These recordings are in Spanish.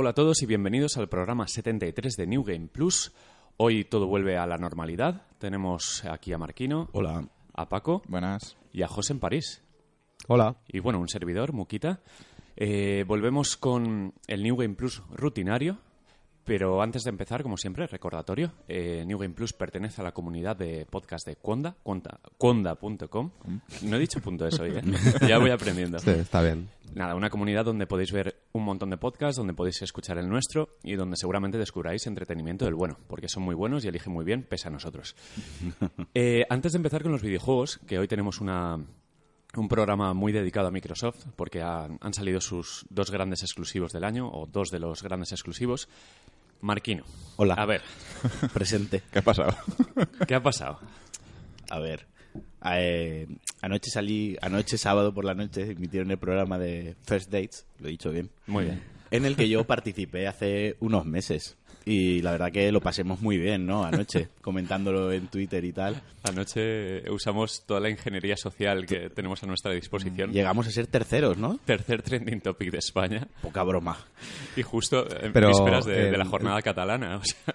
Hola a todos y bienvenidos al programa 73 de New Game Plus. Hoy todo vuelve a la normalidad. Tenemos aquí a Marquino, Hola. a Paco Buenas. y a José en París. Hola. Y bueno, un servidor, Muquita. Eh, volvemos con el New Game Plus rutinario. Pero antes de empezar, como siempre, recordatorio. eh, New Game Plus pertenece a la comunidad de podcast de Conda, Conda- conda.com. No he dicho punto eso hoy, ¿eh? Ya voy aprendiendo. Sí, está bien. Nada, una comunidad donde podéis ver un montón de podcasts, donde podéis escuchar el nuestro y donde seguramente descubráis entretenimiento del bueno, porque son muy buenos y eligen muy bien, pese a nosotros. Eh, antes de empezar con los videojuegos, que hoy tenemos una, un programa muy dedicado a Microsoft, porque han, han salido sus dos grandes exclusivos del año, o dos de los grandes exclusivos. Marquino. Hola. A ver, Presente. ¿Qué ha pasado? ¿qué ha pasado? A ver. eh, anoche salí, anoche sábado por la noche, emitieron el programa de First Dates, lo he dicho bien, Muy bien. en el que yo participé hace unos meses. Y la verdad que lo pasemos muy bien, ¿no? Anoche, comentándolo en Twitter y tal. Anoche usamos toda la ingeniería social que tenemos a nuestra disposición. Llegamos a ser terceros, ¿no? Tercer trending topic de España. Poca broma. Y justo en Pero, vísperas de, eh, de la jornada catalana. O sea,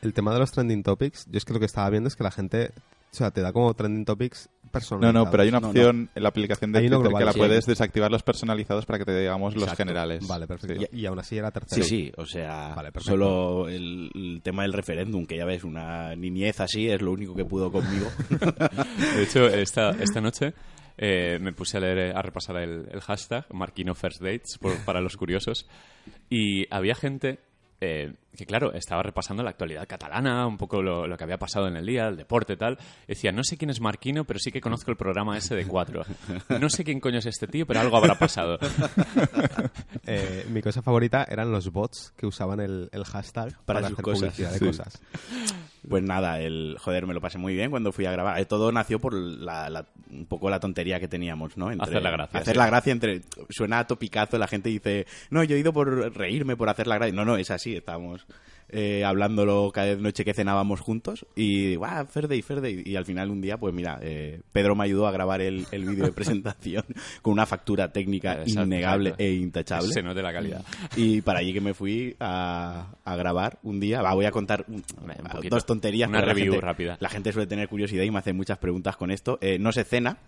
El tema de los trending topics, yo es que lo que estaba viendo es que la gente, o sea, te da como trending topics personalizados. no, pero hay una No, opción en la aplicación de Twitter global, que la sí. puedes desactivar los personalizados para que te digamos los generales. Vale, perfecto. Sí. Y, y aún así era Sí, tercero. sí, o sea, Vale, solo el, el tema del referéndum, que ya ves, una niñez así es lo único que pudo conmigo. de hecho, esta, esta noche eh, me puse a leer, a repasar el, el hashtag Marquino First Dates por- para los curiosos. Y había gente eh, que, claro, estaba repasando la actualidad catalana, un poco lo, lo que había pasado en el día, el deporte y tal. Decía, no sé quién es Marquino, pero sí que conozco el programa ese de cuatro. No sé quién coño es este tío, pero algo habrá pasado. Eh, mi cosa favorita eran los bots que usaban el, el hashtag Para para, hacer cosas, publicidad de sí. cosas. Pues nada, el joder, me lo pasé muy bien cuando fui a grabar. Eh, Todo nació por la, la- un poco la tontería que teníamos, ¿no? Hacer la gracia, Hacer sí. la gracia entre. Suena a topicazo, la gente dice, no, yo he ido por reírme, por hacer la gracia. No, no, es así, estábamos eh, hablándolo cada noche que cenábamos juntos y. Y al final un día, pues mira, eh, Pedro me ayudó a grabar el, el vídeo de presentación con una factura técnica Exacto, innegable exacto. e intachable. Se note la calidad. Y para allí que me fui a, a grabar un día, va, voy a contar un- Un poquito. dos tonterías. Una la review gente- rápida. La gente suele tener curiosidad y me hace muchas preguntas con esto. Eh, no se cena,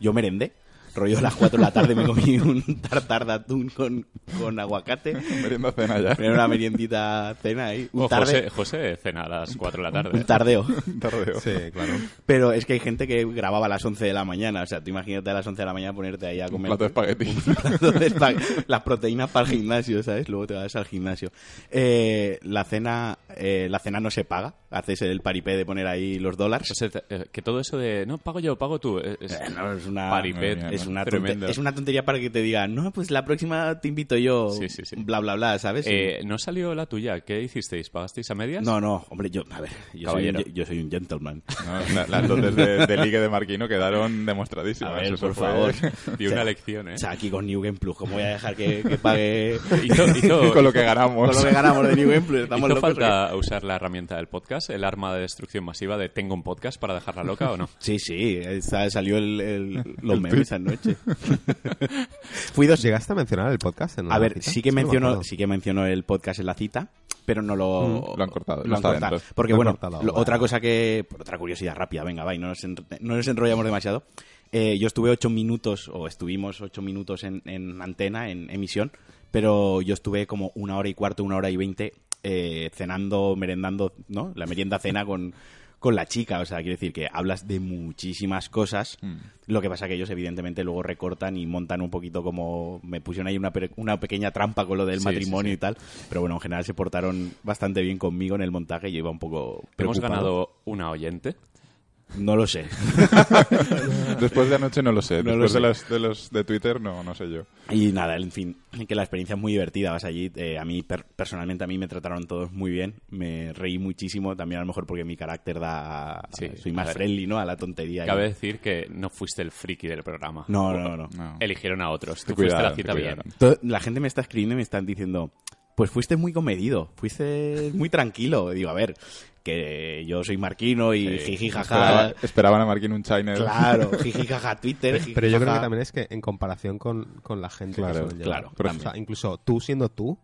yo merendé. Rollo a las 4 de la tarde me comí un tartar de atún con, con aguacate. Merienda cena ya. Era una meriendita cena ahí. Un, Oh, tarde, José, José cena a las 4 de la tarde. un tardeo. Tardeo. Sí, claro. Pero es que hay gente que grababa a las 11 de la mañana. O sea, tú imagínate a las 11 de la mañana ponerte ahí a Un comer. plato de espagueti. un plato de espa- las proteínas para el gimnasio, ¿sabes? Luego te vas al gimnasio. Eh, la cena eh, la cena no se paga. Haces el paripé de poner ahí los dólares. Te- eh, que todo eso de no pago yo, pago tú. Es, Eh, no, es una paripé, mía, es una, tonte- tremendo. es una tontería para que te digan, no, pues la próxima te invito yo, Sí, sí, sí. bla, bla, bla, ¿sabes? Eh, ¿No salió la tuya? ¿Qué hicisteis? ¿Pagasteis a medias? no, no, hombre, yo, a ver, yo soy, un, Caballero. yo soy un gentleman. No, la- las dotes de, de ligue de Marquino quedaron demostradísimas. A ver, Eso por fue- favor. O sea, una lección, ¿eh? O sea, aquí con New Game Plus, ¿cómo voy a dejar que, que pague Hizo, hizo- Con lo que ganamos. con lo que ganamos de New Game Plus? Estamos ¿hizo locos, falta usar la herramienta del podcast, el arma de destrucción masiva de tengo un podcast para dejarla loca o no? Sí, sí, salió el, el- los memes esa noche. Fui dos... ¿Llegaste a mencionar el podcast? En A la ver, cita? sí que mencionó, sí que mencionó el podcast en la cita, pero no lo, lo han cortado, lo han está cortado. Porque Lo bueno, cortado, lo- vale. otra cosa que, por otra curiosidad rápida, venga, va, y no nos, en- no nos enrollamos demasiado. Eh, yo estuve ocho minutos, o estuvimos ocho minutos en, en antena, en emisión, pero yo estuve como una hora y cuarto, una hora y veinte eh, cenando, merendando, ¿no? La merienda cena con, con la chica, o sea, quiero decir que hablas de muchísimas cosas. Mm. Lo que pasa que ellos evidentemente luego recortan y montan un poquito como me pusieron ahí una, una pequeña trampa con lo del Sí, matrimonio sí, sí. y tal, pero bueno, en general se portaron bastante bien conmigo en el montaje y yo iba un poco Hemos preocupado. ganado una oyente. No lo sé. Después de anoche no lo sé. No lo Después sé. de los de los de Twitter no, no sé yo. Y nada, en fin, que la experiencia es muy divertida. Vas allí, eh, a mí per- personalmente a mí me trataron todos muy bien, me reí muchísimo, también a lo mejor porque mi carácter da, Sí, soy más ver. friendly, ¿no? A la tontería. y- Cabe decir que no fuiste el friki del programa. No, no, no. No. Eligieron a otros. Tú fuiste a la cita bien. La gente me está escribiendo y me están diciendo, pues fuiste muy comedido, fuiste muy tranquilo. Digo, a ver, que yo soy marquino y Sí. jiji jaja. Esperaba- esperaban a Marquín un Chiner. Claro, jiji jaja Twitter. jiji, Pero yo creo que también es que en comparación con, con la gente Claro, que llevar. claro, O sea, incluso tú siendo tú,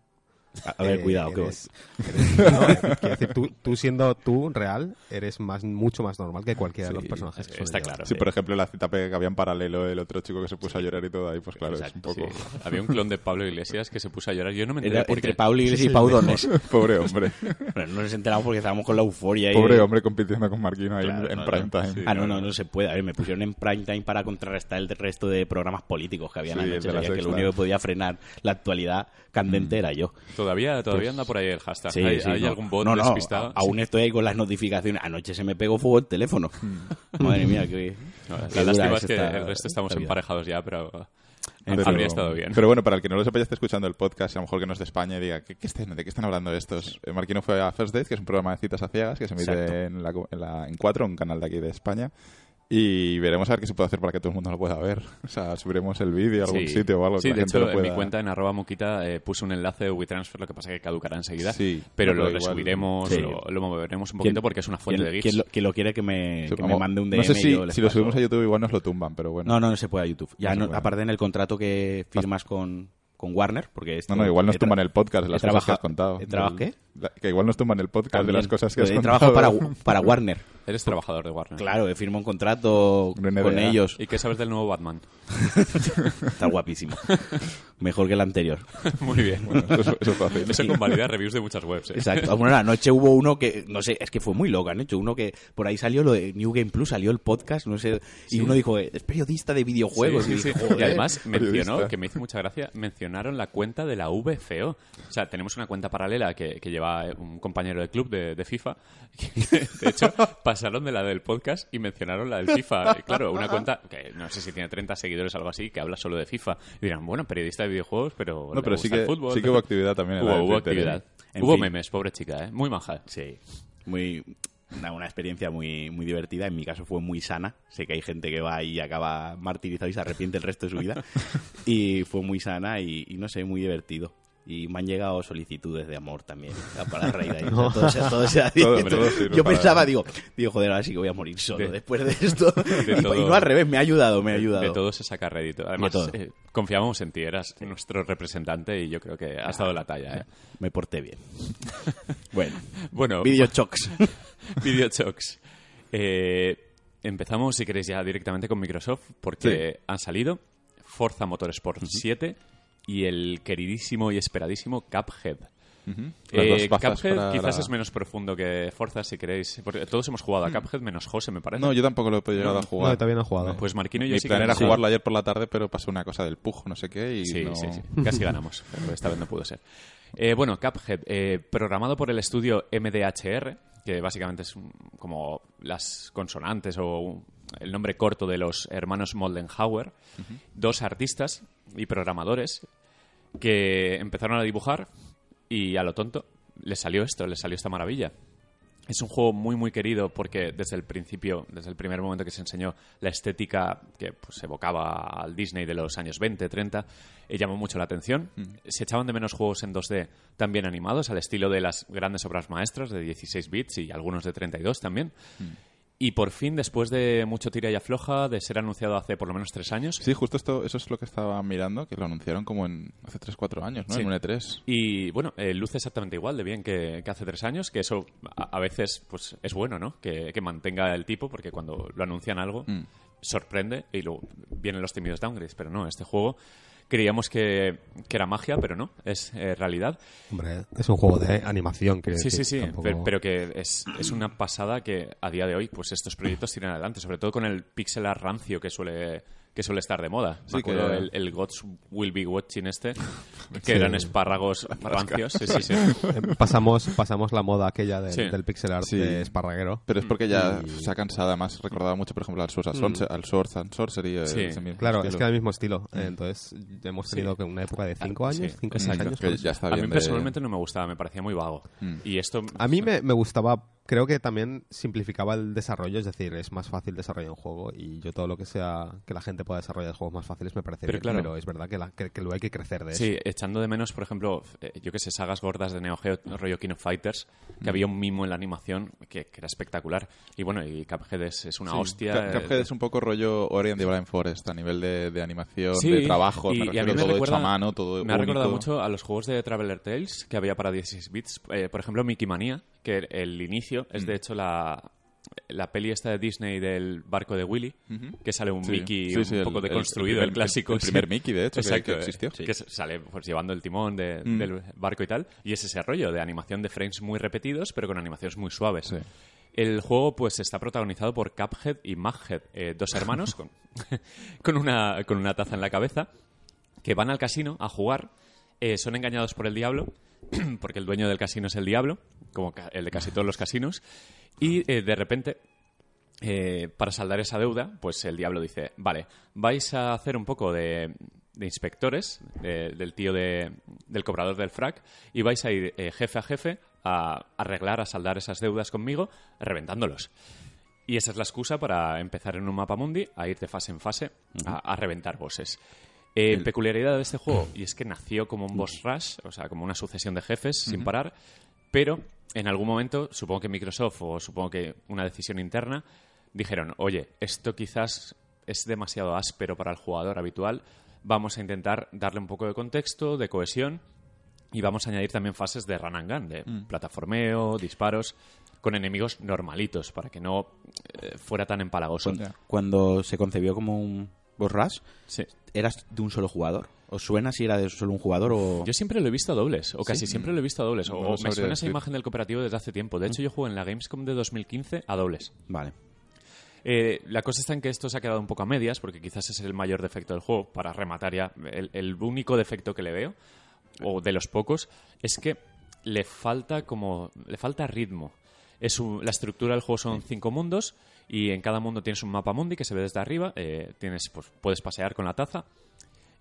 A, ver, eh, cuidado, que eres- eres- no, quiero decir, tú, tú siendo tú real, eres más, mucho más normal que cualquiera de los personajes. que está claro. Sí, por ejemplo, la cita que había en paralelo el otro chico que se puso a llorar y todo ahí, pues claro, Exacto, es un poco... Sí. Había un clon de Pablo Iglesias que se puso a llorar. Yo no me enteré Era por entre. Pablo Iglesias y Pau. Donés. Pobre hombre. Bueno, no nos enteramos porque estábamos con la euforia. y- Pobre hombre compitiendo con Marquino ahí en- Claro, en, no, prime time. Sí. Ah, no, no, no se puede. A ver, me pusieron en prime time para contrarrestar el resto de programas políticos que la Sabía que lo único que podía frenar la actualidad candente era yo. Todavía, todavía anda por ahí el hashtag. Sí, ¿Hay, sí, hay no. algún bot no, no, despistado? aún estoy ahí con las notificaciones. Anoche se me pegó fuego el teléfono. Madre mía, qué, la lástima es que esta- el resto estamos emparejados ya, pero Pero- habría estado bien. Pero bueno, para el que no lo sepa, ya esté escuchando el podcast, y a lo mejor que no es de España y diga, ¿qué, qué estén- ¿de qué están hablando estos? Eh, Marquino fue a First Date, que es un programa de citas a ciegas que se emite en, la, en, la- en Cuatro, un canal de aquí de España. Y veremos a ver qué se puede hacer para que todo el mundo lo pueda ver. O sea, subiremos el vídeo a algún Sí. sitio o algo Sí, que la de gente hecho, lo en mi cuenta en arroba muquita eh, puse un enlace de WeTransfer, lo que pasa es que caducará enseguida. Sí, pero lo resubiremos, Sí. lo, lo moveremos un ¿Quién- poquito porque es una fuente ¿Quién, de quién GIFs. lo, quién lo quiere que me, Sí, que me mande un DM? No sé si, y yo les si lo subimos a YouTube igual nos lo tumban, pero bueno. No, no, no se puede a YouTube. Ya No aparte en el contrato que firmas con, con Warner, porque esto... No, no, igual nos tumban el podcast las cosas que has contado. he ¿qué? Que igual nos tumban el podcast de También. las cosas que has contado. trabajado para, para Warner. Eres trabajador de Warner. Claro, he firmado un contrato NBA. con ellos. ¿Y qué sabes del nuevo Batman? Está guapísimo. Mejor que el anterior. Muy bien. Bueno, eso, eso es fácil. Eso convalida reviews de muchas webs. ¿eh? Exacto. Bueno, anoche hubo uno que, no sé, es que fue muy loco, han hecho uno que por ahí salió lo de New Game Plus, salió el podcast, no sé, y uno dijo, eh, es periodista de videojuegos. Sí, y sí, dije, sí. "Joder". Y además mencionó, Periodista. que me hizo mucha gracia, mencionaron la cuenta de la VFO. O sea, tenemos una cuenta paralela que, que lleva eh, un compañero del club de, de FIFA. de hecho, pasaron de la del podcast y mencionaron la del FIFA. Y claro, una cuenta que no sé si tiene 30 seguidores o algo así, que habla solo de FIFA. Y dirán, bueno, periodista de videojuegos, pero. No, le pero sí el que, fútbol. sí que hubo actividad también Hubo, de hubo actividad. En hubo fin. memes, pobre chica, ¿eh? Muy maja. Sí, muy una, una experiencia muy, muy divertida. En mi caso fue muy sana. Sé que hay gente que va y acaba martirizado y se arrepiente el resto de su vida. y fue muy sana y, y no sé, muy divertido. Y me han llegado solicitudes de amor también para todo Todo, todo sirve Yo pensaba, digo, digo, joder, ahora sí que voy a morir solo De- después de esto. y, todo- y no al revés, me ha ayudado, me ha De- ayudado. De todo se saca rédito. Además, eh, confiábamos en ti, eras nuestro representante y yo creo que has dado la talla. ¿eh? Me porté bien. bueno, Bueno, videochocks. Videochocks. Eh, empezamos, si queréis, ya directamente con Microsoft, porque han salido Forza Motorsport 7 y el queridísimo y esperadísimo Cuphead. Ujú. Las Eh, Cuphead quizás la- es menos profundo que Forza, si queréis, porque todos hemos jugado a Cuphead, menos José, me parece. No, yo tampoco lo he podido llegar a No, jugar. todavía no he jugado. Pues Marquino y yo Mi sí plan que era jugarlo ayer por la tarde, pero pasó una cosa del pujo, no sé qué, y Sí, no... sí, sí. Casi ganamos, pero esta vez no pudo ser. Eh, bueno, Cuphead, eh, programado por el estudio MDHR, que básicamente es un- como las consonantes o un- el nombre corto de los hermanos Moldenhauer, dos artistas y programadores que empezaron a dibujar y a lo tonto les salió esto, les salió esta maravilla. Es un juego muy muy querido porque desde el principio, desde el primer momento que se enseñó la estética que pues, evocaba al Disney de los años 20, 30, eh, llamó mucho la atención. Se echaban de menos juegos en 2D también animados, al estilo de las grandes obras maestras de 16 bits y algunos de 32 también. Y por fin, después de mucho tira y afloja, de ser anunciado hace por lo menos tres años, Sí, justo esto, eso es lo que estaba mirando, que lo anunciaron como en hace 3-4 años, ¿no? Sí. En un E E3. Y bueno, eh, luce exactamente igual de bien que, que hace tres años, que eso a, a veces pues es bueno, ¿no? Que, que mantenga el tipo, porque cuando lo anuncian algo Mm. sorprende y luego vienen los temidos downgrades, pero no, este juego creíamos que, que era magia, pero no, es eh, realidad. Hombre, es un juego de animación. quiero Sí, sí, sí, tampoco- pero, pero que es, es una pasada que a día de hoy pues estos proyectos tiran adelante, sobre todo con el pixel art rancio que suele que suele estar de moda. Sí, Me acuerdo que- el, el Gods Will Be Watching este, que eran espárragos rancios. Sí, sí, sí. Eh, pasamos, pasamos la moda aquella del, Sí. del pixel art Sí. de esparraguero. Pero es porque ya se ha cansado, además recordaba mucho, por ejemplo, al Swords, and Sorcer- al Swords and Sorcery. eh, Sí. ese mismo Claro, estilo. es que era el mismo estilo. Eh, Entonces, hemos tenido que una época de 5 Ah, años, sí, 5 o 6 exacto. años. Que ya está A mí de- personalmente no me gustaba, me parecía muy vago. Mm. Y esto... A mí me, me gustaba creo que también simplificaba el desarrollo, es decir, es más fácil desarrollar un juego y yo todo lo que sea que la gente pueda desarrollar juegos más fáciles me parece Pero bien, claro. pero es verdad que, la- que- que luego hay que crecer de eso. Sí, echando de menos, por ejemplo, eh, yo que sé, sagas gordas de Neo Geo, rollo King of Fighters, que había un mimo en la animación que, que era espectacular. Y bueno, y Cuphead es, es una Sí. hostia. Eh, Cuphead es un poco rollo Ori and the Blind Forest a nivel de, de animación, Sí, de trabajo, y- me y a mí me todo recuerda- hecho a mano, todo Me ha recordado único. mucho a los juegos de Traveler Tales que había para 16 bits. Eh, por ejemplo, Mickey Manía, que el inicio es Mm. de hecho la, la peli esta de Disney del barco de Willy, que sale un Sí, Mickey sí, sí, un poco el- deconstruido, el, clásico. el primer Mickey, de hecho, que- Exacto, que eh, existió. Que sale pues, llevando el timón de- Mm. del barco y tal. Y es ese rollo de animación de frames muy repetidos, pero con animaciones muy suaves. El juego pues está protagonizado por Cuphead y Maghead, eh, dos hermanos con, con, una, con una taza en la cabeza, que van al casino a jugar, eh, son engañados por el diablo, porque el dueño del casino es el diablo, como el de casi todos los casinos, y eh, de repente, eh, para saldar esa deuda, pues el diablo dice, vale, vais a hacer un poco de, de inspectores de- del tío de- del cobrador del frac y vais a ir eh, jefe a jefe a arreglar, a saldar esas deudas conmigo, reventándolos. Y esa es la excusa para empezar en un mapa mundi a ir de fase en fase a, a reventar bosses. Eh, Peculiaridad de este juego, y es que nació como un boss rush, o sea, como una sucesión de jefes sin parar, pero en algún momento, supongo que Microsoft o supongo que una decisión interna, dijeron, oye, esto quizás es demasiado áspero para el jugador habitual, vamos a intentar darle un poco de contexto, de cohesión, y vamos a añadir también fases de run and gun, de plataformeo, disparos, con enemigos normalitos, para que no eh, fuera tan empalagoso. Cuando, cuando se concebió como un boss rush, Sí. ¿eras de un solo jugador? ¿Os suena si era de solo un jugador o...? Yo siempre lo he visto a dobles, o casi siempre lo he visto a dobles, o, No o me suena esa imagen del cooperativo desde hace tiempo. De hecho, yo juego en la Gamescom de 2015 a dobles. Vale. Eh, la cosa está en que esto se ha quedado un poco a medias, porque quizás es el mayor defecto del juego, para rematar ya. El, el único defecto que le veo, o de los pocos, es que le falta como. le falta ritmo. Es un- la estructura del juego son cinco mundos, y en cada mundo tienes un mapa mundi que se ve desde arriba. eh, tienes, pues, puedes pasear con la taza.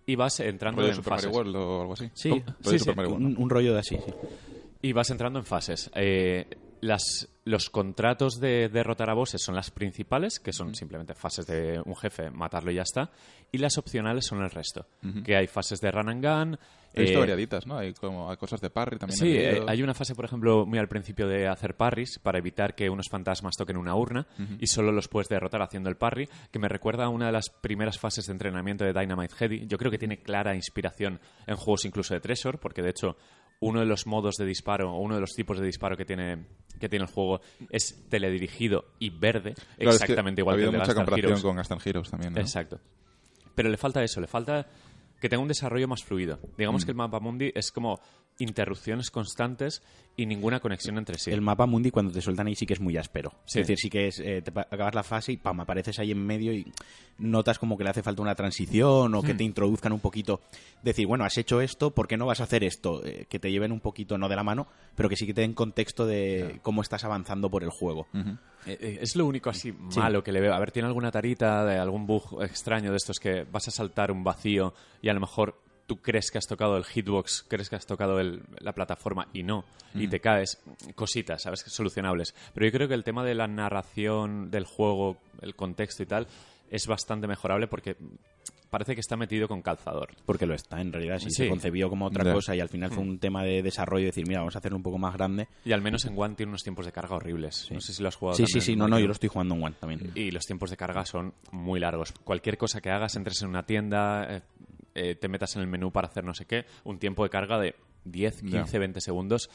Y vas entrando en Super fases. Mario World o algo así. Sí, Sí, Super sí. Mario World, un, ¿no? un rollo de así, sí. Y vas entrando en fases. Eh, las, los contratos de derrotar a bosses son las principales, que son simplemente fases de un jefe, matarlo y ya está. Y las opcionales son el resto. Que hay fases de run and gun. He visto eh, variaditas, ¿no? Hay como hay cosas de parry también. Sí, eh, hay una fase, por ejemplo, muy al principio de hacer parries para evitar que unos fantasmas toquen una urna y solo los puedes derrotar haciendo el parry, que me recuerda a una de las primeras fases de entrenamiento de Dynamite Heady. Yo creo que tiene clara inspiración en juegos incluso de Treasure, porque de hecho uno de los modos de disparo o uno de los tipos de disparo que tiene que tiene el juego es teledirigido y verde, Claro, es que exactamente ha igual que el de mucha comparación Heroes. con Gaston Heroes también, ¿no? Exacto. Pero le falta eso, le falta que tenga un desarrollo más fluido. Mm. Digamos que el mapa mundi es como interrupciones constantes y ninguna conexión entre sí. El mapa mundi cuando te sueltan ahí sí que es muy áspero. Sí. Es decir, sí que es, eh, te acabas la fase y pam, apareces ahí en medio y notas como que le hace falta una transición o que te introduzcan un poquito. Decir, bueno, has hecho esto, ¿por qué no vas a hacer esto? Eh, que te lleven un poquito, no de la mano, pero que sí que te den contexto de cómo estás avanzando por el juego. Eh, eh, Es lo único así malo que le veo. A ver, tiene alguna tarita de algún bug extraño de estos que vas a saltar un vacío y a lo mejor tú crees que has tocado el hitbox, crees que has tocado el- la plataforma y no, y te caes. Cositas, ¿sabes? Solucionables. Pero yo creo que el tema de la narración del juego, el contexto y tal, es bastante mejorable porque parece que está metido con calzador. Porque lo está, en realidad, Sí. se concebió como otra cosa y al final fue un tema de desarrollo, decir, mira, vamos a hacerlo un poco más grande. Y al menos en One tiene unos tiempos de carga horribles. No sé si lo has jugado Sí, sí, también, sí, no, no, yo lo estoy jugando en One también. y los tiempos de carga son muy largos. Cualquier cosa que hagas, entres en una tienda, eh, eh, te metas en el menú para hacer no sé qué, un tiempo de carga de 10, 15, Ya. 20 segundos.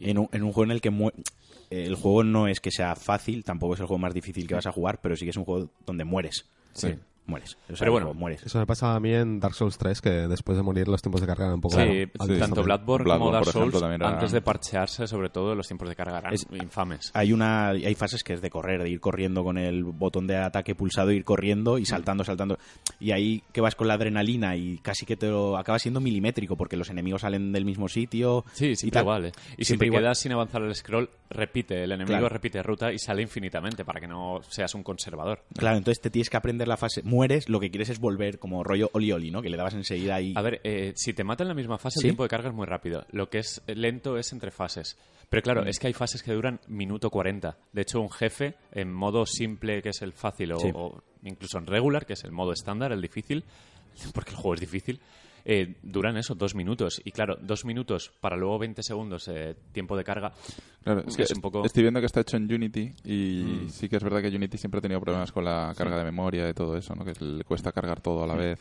En un, en un juego en el que mu- eh, el juego no es que sea fácil, tampoco es el juego más difícil que vas a jugar, pero sí que es un juego donde mueres. Sí. Mueres. O sea, Pero bueno, mueres. Eso me pasa a mí en Dark Souls 3, que después de morir los tiempos de carga eran un poco Sí, altos tanto también. Bloodborne, como Bloodborne, Dark ejemplo, Souls, era- antes de parchearse, sobre todo, los tiempos de carga eran Es- infames. Hay una hay fases que es de correr, de ir corriendo con el botón de ataque pulsado, ir corriendo y saltando, saltando. Y ahí que vas con la adrenalina y casi que te lo acaba siendo milimétrico porque los enemigos salen del mismo sitio. Sí, siempre igual. ¿eh? Y si Siempre te igual. quedas sin avanzar el scroll, repite. El enemigo Claro. repite ruta y sale infinitamente para que no seas un conservador. Claro, entonces te tienes que aprender la fase muy mueres, lo que quieres es volver como rollo oli oli, ¿no? Que le dabas enseguida y... A ver, eh, si te mata en la misma fase, ¿Sí? el tiempo de carga es muy rápido. Lo que es lento es entre fases. Pero claro, Mm. es que hay fases que duran minuto 40. De hecho, un jefe en modo simple, que es el fácil, o, Sí. o incluso en regular, que es el modo estándar, el difícil, porque el juego es difícil, eh, duran eso, dos minutos. Y claro, dos minutos para luego 20 segundos eh, tiempo de carga. Claro, es que Es un poco- estoy viendo que está hecho en Unity y Mm. sí que es verdad que Unity siempre ha tenido problemas con la carga de memoria y todo eso, ¿no? Que le cuesta cargar todo a la vez.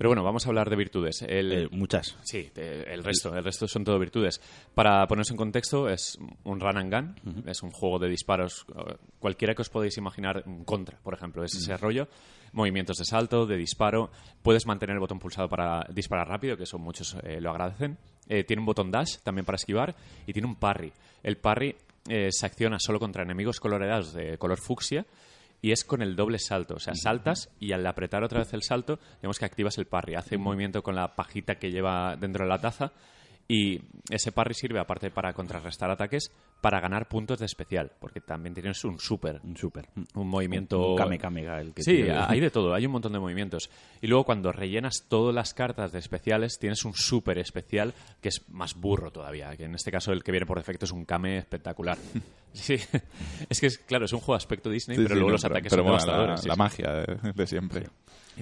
Pero bueno, vamos a hablar de virtudes. El, Eh, muchas. Sí, el resto, el resto son todo virtudes. Para ponerse en contexto, es un run and gun, es un juego de disparos, eh, cualquiera que os podéis imaginar, contra, por ejemplo, es ese rollo, movimientos de salto, de disparo, puedes mantener el botón pulsado para disparar rápido, que eso muchos eh, lo agradecen, Eh, tiene un botón dash también para esquivar y tiene un parry. El parry eh, se acciona solo contra enemigos coloreados de color fucsia y es con el doble salto. O sea, saltas y al apretar otra vez el salto, digamos que activas el parry. Hace un movimiento con la pajita que lleva dentro de la taza y ese parry sirve, aparte para contrarrestar ataques, para ganar puntos de especial, porque también tienes un super, Un súper. un movimiento... Un Kame Kame el que Sí, tiene- hay de todo, hay un montón de movimientos. Y luego cuando rellenas todas las cartas de especiales, tienes un super especial que es más burro todavía, que en este caso el que viene por defecto es un Kame espectacular. Sí, es que es, claro, es un juego de aspecto Disney, Sí, pero sí, luego no, los pero- ataques pero son mola la, devastadores. la sí. magia de, de siempre.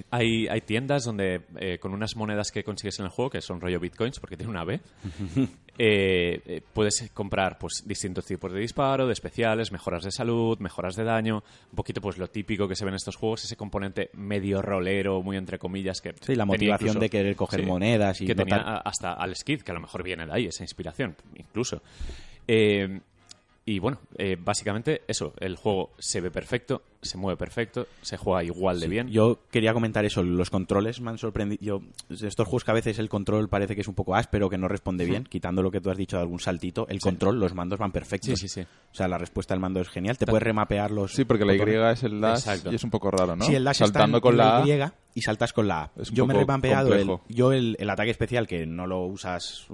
Hay, hay tiendas donde eh, con unas monedas que consigues en el juego, que son rollo bitcoins, porque tiene una B, eh, eh, puedes comprar pues distintos tipos de disparo, de especiales, mejoras de salud, mejoras de daño, un poquito pues lo típico que se ve en estos juegos, ese componente medio rolero, muy entre comillas, que Sí, la tenía motivación incluso- de querer coger sí, monedas y que tenía notar- a- hasta al skid, que a lo mejor viene de ahí, esa inspiración, incluso. Eh, y bueno, eh, básicamente eso, el juego se ve perfecto, se mueve perfecto, se juega igual de bien. Yo quería comentar eso, los controles me han sorprendido. Yo, estos juegos que a veces el control parece que es un poco áspero, que no responde bien, quitando lo que tú has dicho de algún saltito, el control, los mandos van perfectos. Sí, sí, sí. O sea, la respuesta del mando es genial. Te puedes remapear los. Sí, porque la Y es el dash Exacto. y es un poco raro, ¿no? Sí, el dash Saltando está en con la A. Y y saltas con la A. Es un Yo me he remapeado el, yo el, el ataque especial, que no lo usas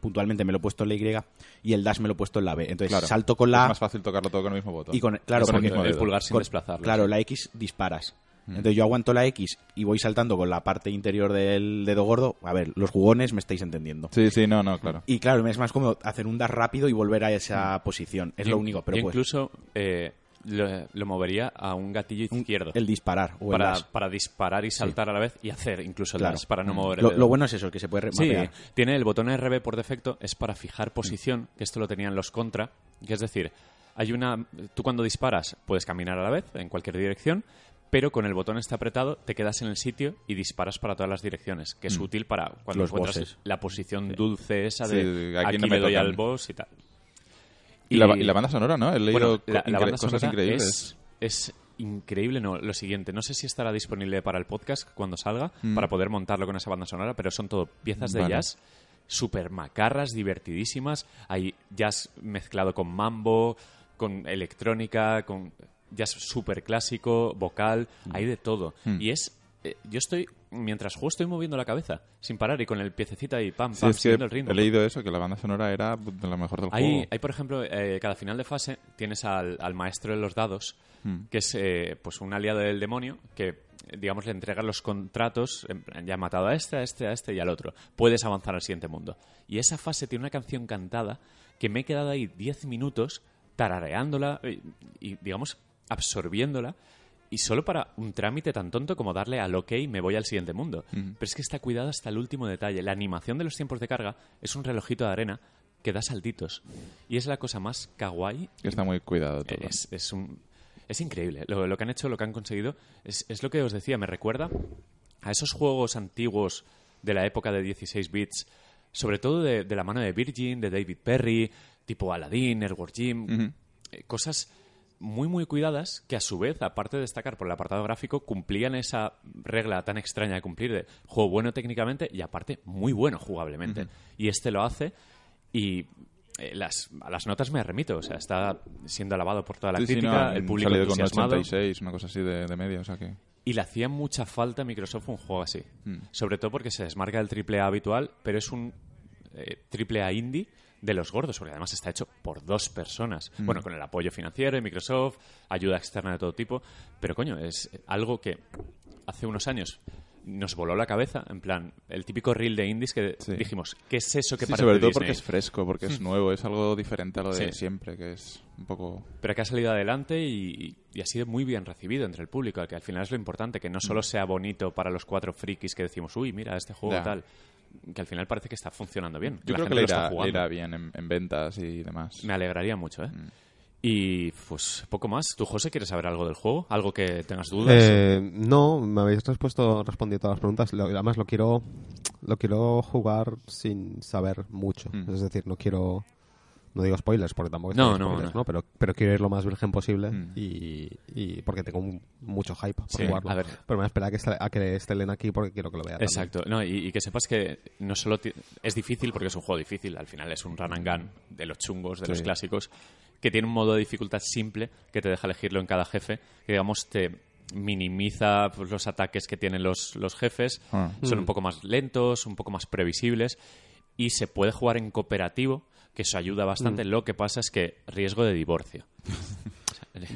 puntualmente, me lo he puesto en la Y, y el dash me lo he puesto en la B. Entonces Claro, salto con la Es más fácil tocarlo todo con el mismo botón. y con, claro, Con el mismo el pulgar sin con- desplazarlo. Claro, sí. la X disparas. Entonces yo aguanto la X y voy saltando con la parte interior del dedo gordo. A ver, los jugones me estáis entendiendo. Sí, sí, no, no, claro. Y claro, me es más cómodo hacer un dash rápido y volver a esa posición. Es lo único, pero pues, incluso eh, lo, lo movería a un gatillo izquierdo. el disparar o para, para disparar y saltar a la vez y hacer incluso el Claro. para no mover el Lo, lo bueno es eso, que se puede Sí, tiene el botón RB por defecto, es para fijar posición, que esto lo tenían los contra, que es decir, hay una tú cuando disparas puedes caminar a la vez en cualquier dirección, pero con el botón este apretado te quedas en el sitio y disparas para todas las direcciones, que es útil para cuando Los encuentras bosses. la posición dulce esa Sí, de aquí aquí, no me doy al boss y tal. Y, la, y la banda sonora, ¿no? He leído Bueno, la, banda cosas increíbles. es, es increíble. No, lo siguiente, no sé si estará disponible para el podcast cuando salga, Mm. para poder montarlo con esa banda sonora, pero son todo piezas de Vale. jazz super macarras, divertidísimas. Hay jazz mezclado con mambo, con electrónica, con jazz súper clásico, vocal, hay de todo. Mm. Y es... eh, yo estoy, mientras juego, estoy moviendo la cabeza sin parar y con el piececito ahí, pam, Sí, pam, siguiendo el ritmo. he leído eso, que la banda sonora era de lo mejor del Hay, juego. hay, por ejemplo, eh, cada final de fase tienes al, al maestro de los dados, Mm. que es eh, pues un aliado del demonio que, digamos, le entrega los contratos. Ya ha matado a este, a este, a este y al otro. Puedes avanzar al siguiente mundo. Y esa fase tiene una canción cantada que me he quedado ahí 10 minutos tarareándola eh, y, digamos, absorbiéndola. Y solo para un trámite tan tonto como darle al OK me voy al siguiente mundo. Pero es que está cuidado hasta el último detalle. La animación de los tiempos de carga es un relojito de arena que da saltitos. Y es la cosa más kawaii. Está muy cuidado todo. Es, es un, es increíble. Lo, lo que han hecho, lo que han conseguido, es, es lo que os decía. Me recuerda a esos juegos antiguos de la época de 16 bits, sobre todo de, de la mano de Virgin, de David Perry, tipo Aladdin, Airward Jim, eh, cosas muy muy cuidadas que a su vez, aparte de destacar por el apartado gráfico, cumplían esa regla tan extraña de cumplir de juego bueno técnicamente y aparte muy bueno jugablemente. Y este lo hace y eh, las, a las notas me remito, o sea, está siendo alabado por toda la Sí, sí, crítica, no, el público salido con un entusiasmado. 86, una cosa así de, de media, o sea que... Y le hacía mucha falta a Microsoft un juego así. Mm. Sobre todo porque se desmarca del AAA habitual, pero es un eh, AAA indie de los gordos, porque además está hecho por dos personas. Mm. Bueno, con el apoyo financiero de Microsoft, ayuda externa de todo tipo, pero coño, es algo que hace unos años nos voló la cabeza, en plan, el típico reel de indies que Sí. dijimos, ¿qué es eso que Sí, parece sobre todo Disney? porque es fresco, porque es nuevo, es algo diferente a lo de Sí. siempre, que es un poco... pero que ha salido adelante y, y ha sido muy bien recibido entre el público, que al final es lo importante, que no solo sea bonito para los cuatro frikis que decimos, uy, mira, este juego Mm. Ya. tal, que al final parece que está funcionando bien. Yo la creo gente que le lo está irá, le jugando. irá bien en, en ventas y demás. Me alegraría mucho, ¿eh? Mm. Y pues poco más. ¿Tú, José, quieres saber algo del juego? ¿Algo que tengas dudas? Eh, no, me habéis respuesto, respondido todas las preguntas. Lo- además, lo quiero, lo quiero jugar sin saber mucho. Mm. Es decir, no quiero. No digo spoilers, porque tampoco No, son no, spoilers, no. Pero, pero quiero ir lo más virgen posible Mm. y, y porque tengo un- mucho hype por Sí, jugarlo. a ver. Pero me voy a esperar a que, esté- a que esté Elena aquí porque quiero que lo vea. también. Exacto. No, y, y que sepas que no solo es difícil porque es un juego difícil, al final es un run and gun de los chungos, de los clásicos, que tiene un modo de dificultad simple que te deja elegirlo en cada jefe, que digamos te minimiza pues, los ataques que tienen los, los jefes, Ah. son un poco más lentos, un poco más previsibles y se puede jugar en cooperativo, que eso ayuda bastante. Lo que pasa es que riesgo de divorcio.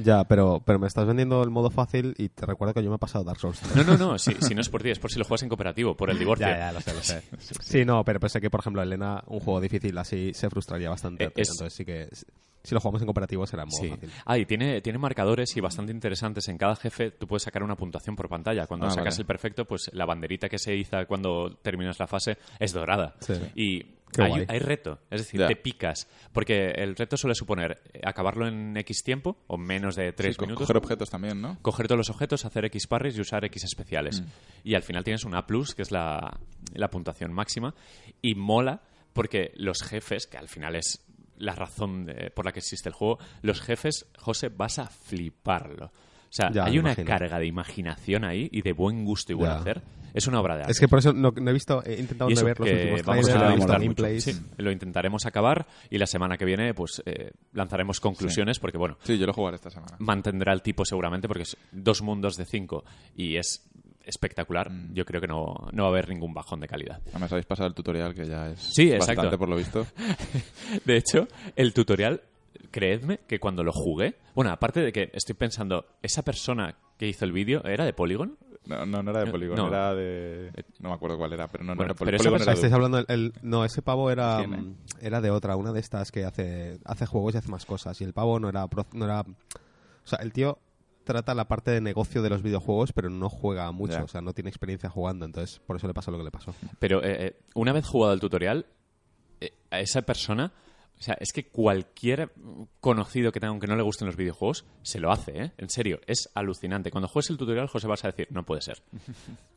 Ya, pero, pero me estás vendiendo el modo fácil y te recuerdo que yo me he pasado Dark Souls. No, no, no, si, si no es por ti, es por si lo juegas en cooperativo, por el divorcio. Ya, ya, lo sé, lo sé. Sí, no, pero pensé que, por ejemplo, Elena, un juego difícil así se frustraría bastante. Eh, es- Entonces sí que si lo jugamos en cooperativo será modo Sí. fácil. Ah, y tiene, tiene marcadores y bastante interesantes. En cada jefe tú puedes sacar una puntuación por pantalla. Cuando Ah, sacas vale. el perfecto, pues la banderita que se iza cuando terminas la fase es dorada. Sí. Y hay, hay reto, es decir, te picas. Porque el reto suele suponer eh, acabarlo en X tiempo, o menos de 3 Sí, co- minutos. coger objetos también, ¿no? coger todos los objetos, hacer X parries y usar X especiales. Mm. Y al final tienes un A+, que es la, la puntuación máxima. Y mola porque los jefes, que al final es la razón de- por la que existe el juego, los jefes, José, vas a fliparlo. O sea, Ya, hay una imagino. carga de imaginación ahí y de buen gusto y buen Ya. hacer. Es una obra de arte. Es que por eso no, no he visto, he intentado no ver los que últimos vamos trailers, a he visto gameplays. Sí, lo intentaremos acabar y la semana que viene pues eh, lanzaremos conclusiones porque, bueno, Sí, yo lo jugaré esta semana. mantendrá el tipo seguramente porque es dos mundos de cinco y es espectacular. Mm. Yo creo que no, no va a haber ningún bajón de calidad. Además habéis pasado el tutorial que ya es Sí, exacto. bastante por lo visto. De hecho, el tutorial, creedme que cuando lo jugué, bueno, aparte de que estoy pensando, esa persona que hizo el vídeo era de Polygon. No, no, no era de Polygon, No. era de... No me acuerdo cuál era, pero no, no Bueno, era pero Polygon. era Estáis hablando el- no ese pavo era mm, era de otra una de estas que hace hace juegos y hace más cosas y el pavo no era pro- no era o sea el tío trata la parte de negocio de los videojuegos pero no juega mucho o sea no tiene experiencia jugando entonces por eso le pasó lo que le pasó Pero eh, eh, una vez jugado el tutorial, eh, a esa persona, o sea, es que cualquier conocido que tenga, aunque no le gusten los videojuegos, se lo hace, ¿eh? En serio, es alucinante. Cuando juegues el tutorial, José, vas a decir, no puede ser.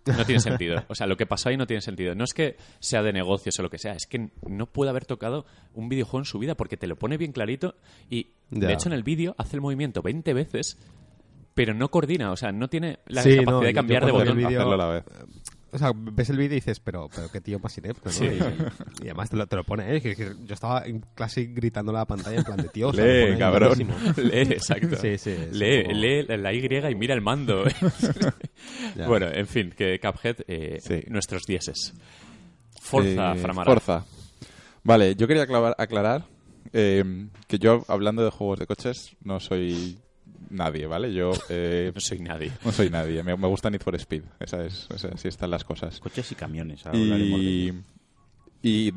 No tiene sentido. O sea, lo que pasó ahí no tiene sentido. No es que sea de negocios o lo que sea, es que no puede haber tocado un videojuego en su vida porque te lo pone bien clarito y, de hecho, en el vídeo hace el movimiento 20 veces, pero no coordina, o sea, no tiene la Sí, capacidad no, de cambiar yo de botón. a la vez. O sea ves el vídeo y dices pero pero qué tío más inepto ¿no? Sí. y, y además te lo, te lo pone ¿eh? yo estaba en clase gritando a la pantalla en plan de tío o sea, Lee, cabrón. Lee, exacto. Sí, sí, lee, poco- lee la Y y mira el mando. Bueno, en fin, que Cuphead, eh, Sí. nuestros dieces. Forza, Eh, Framara. Forza. Vale, yo quería aclarar, aclarar eh, que yo, hablando de juegos de coches, no soy nadie, ¿vale? Yo eh, No soy nadie. no soy nadie. Me, me gusta Need for Speed. Esa es, esa- así están las cosas. Coches y camiones. ahora Y, y,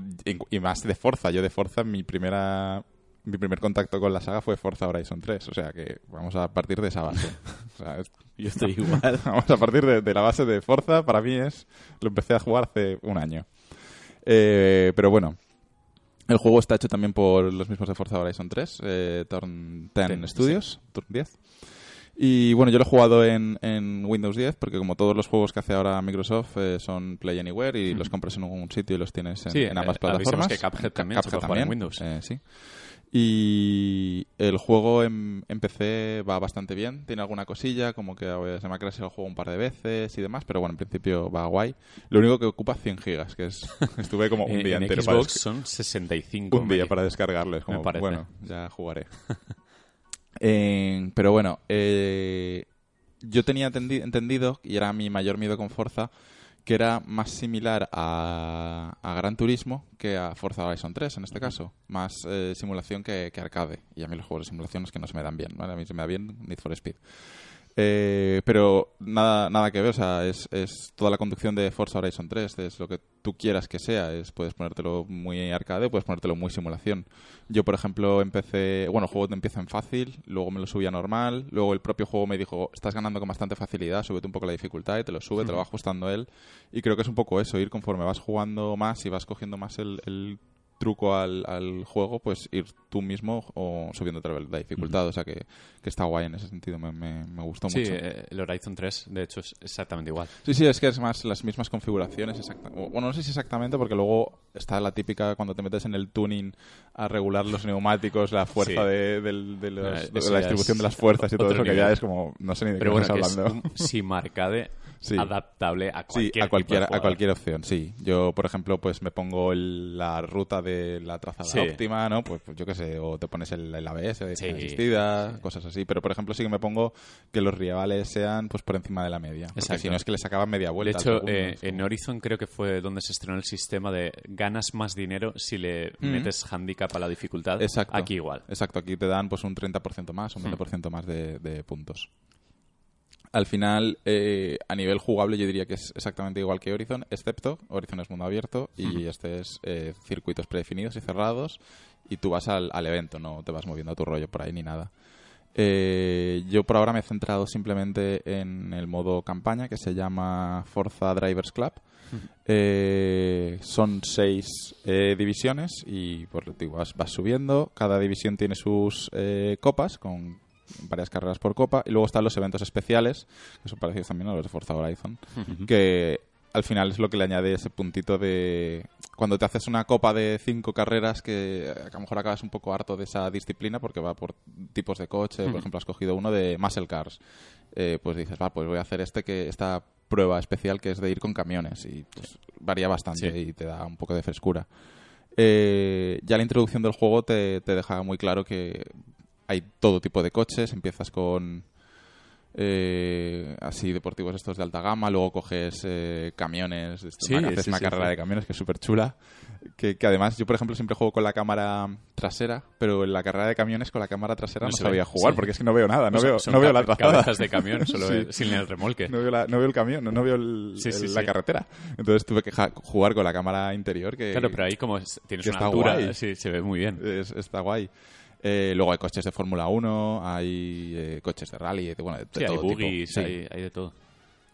y más de Forza. Yo de Forza, mi primera mi primer contacto con la saga fue Forza Horizon 3. O sea que vamos a partir de esa base. O sea, es- Yo estoy igual. Vamos a partir de, de la base de Forza. Para mí es. Lo empecé a jugar hace un año. Eh, pero bueno. El juego está hecho también por los mismos de Forza Horizon 3, eh, Turn 10 Ten, Studios, Turn 10. Y bueno, yo lo he jugado en, en Windows 10 porque como todos los juegos que hace ahora Microsoft eh, son Play Anywhere y los compras en un sitio y los tienes en, Sí, en ambas eh, plataformas. que Cuphead también se puede jugar en Windows. eh, sí. Y el juego en, en PC va bastante bien. Tiene alguna cosilla, como que se me ha crasheado el juego un par de veces y demás, pero bueno, en principio va guay. Lo único que ocupa 100 gigas, que es... Estuve como un día en entero para, Xbox des- son 65. un día para descargarlo. Es Me como, parece. bueno, ya jugaré. Eh, pero bueno, eh, yo tenía entendi- entendido, y era mi mayor miedo con Forza, que era más similar a, a Gran Turismo que a Forza Horizon 3 en este caso. Más eh, simulación que, que arcade. Y a mí los juegos de simulación es que no se me dan bien. ¿no? A mí se me da bien Need for Speed. Eh, pero nada, nada que ver, o sea, es, es toda la conducción de Forza Horizon 3, es lo que tú quieras que sea, es puedes ponértelo muy arcade, puedes ponértelo muy simulación. Yo, por ejemplo, empecé, bueno, el juego te empieza en fácil, luego me lo subía normal, luego el propio juego me dijo, estás ganando con bastante facilidad, súbete un poco la dificultad y te lo sube, te lo va ajustando él. Y creo que es un poco eso, ir conforme vas jugando más y vas cogiendo más el, el truco al, al juego, pues ir tú mismo o subiendo otra vez la dificultad. O sea que, que está guay en ese sentido, me, me, me gustó Sí, mucho. eh, el Horizon 3, de hecho, es exactamente igual. Sí, sí, es que es más las mismas configuraciones. exacta- Bueno, no sé si exactamente, porque luego está la típica cuando te metes en el tuning a regular los neumáticos, la fuerza Sí. de, del- de los- Eh, de la distribución de las fuerzas y todo eso, que ya es como, no sé ni de Pero qué bueno, estás que es hablando. un sim arcade Sí. adaptable a Sí, cualquier a cualquier, a cualquier opción, sí. Yo, por ejemplo, pues me pongo el- la ruta de la trazada Sí. óptima, ¿no? Pues, pues yo qué sé, o te pones el, el ABS, de Sí, asistida, cosas así. Pero, por ejemplo, sí que me pongo que los rivales sean pues por encima de la media. Porque Exacto. si no es que le sacaban media De vuelta. al hecho, eh, en Horizon creo que fue donde se estrenó el sistema de ganas más dinero si le Mm. metes handicap a la dificultad. Exacto. Aquí igual. Exacto, aquí te dan pues un 30% más, un 20% más de, de puntos. Al final, eh, a nivel jugable, yo diría que es exactamente igual que Horizon, excepto Horizon es mundo abierto y este es eh, circuitos predefinidos y cerrados y tú vas al, al evento, no te vas moviendo a tu rollo por ahí ni nada. Eh, yo por ahora me he centrado simplemente en el modo campaña que se llama Forza Drivers Club. Eh, son seis divisiones y por digo, vas, vas subiendo. Cada división tiene sus copas con varias carreras por copa. Y luego están los eventos especiales que son parecidos también a los de Forza Horizon que al final es lo que le añade ese puntito de cuando te haces una copa de cinco carreras que a lo mejor acabas un poco harto de esa disciplina porque va por tipos de coche. Por ejemplo has cogido uno de muscle cars. Eh, pues dices va pues voy a hacer este que esta prueba especial que es de ir con camiones y pues, varía bastante Sí. y te da un poco de frescura. Eh, ya la introducción del juego te, te deja muy claro que hay todo tipo de coches. Empiezas con eh, así deportivos estos de alta gama, luego coges eh, camiones, Sí, una- haces sí, una sí, carrera de camiones que es súper chula. Que, que además yo, por ejemplo, siempre juego con la cámara trasera, pero en la carrera de camiones con la cámara trasera no, sabía ve, jugar porque es que no veo nada, no veo, no veo la trazada. de camión, solo sin el remolque. No veo, la- no veo el camión, no, no veo el- el- la carretera. Entonces tuve que jugar con la cámara interior que, Claro, pero ahí como es- tienes una altura, se ve muy bien. Es- está guay. Eh, luego hay coches de Fórmula 1, hay eh, coches de rally, de, bueno, de, hay todo tipo. buggies, Sí. hay, hay de todo.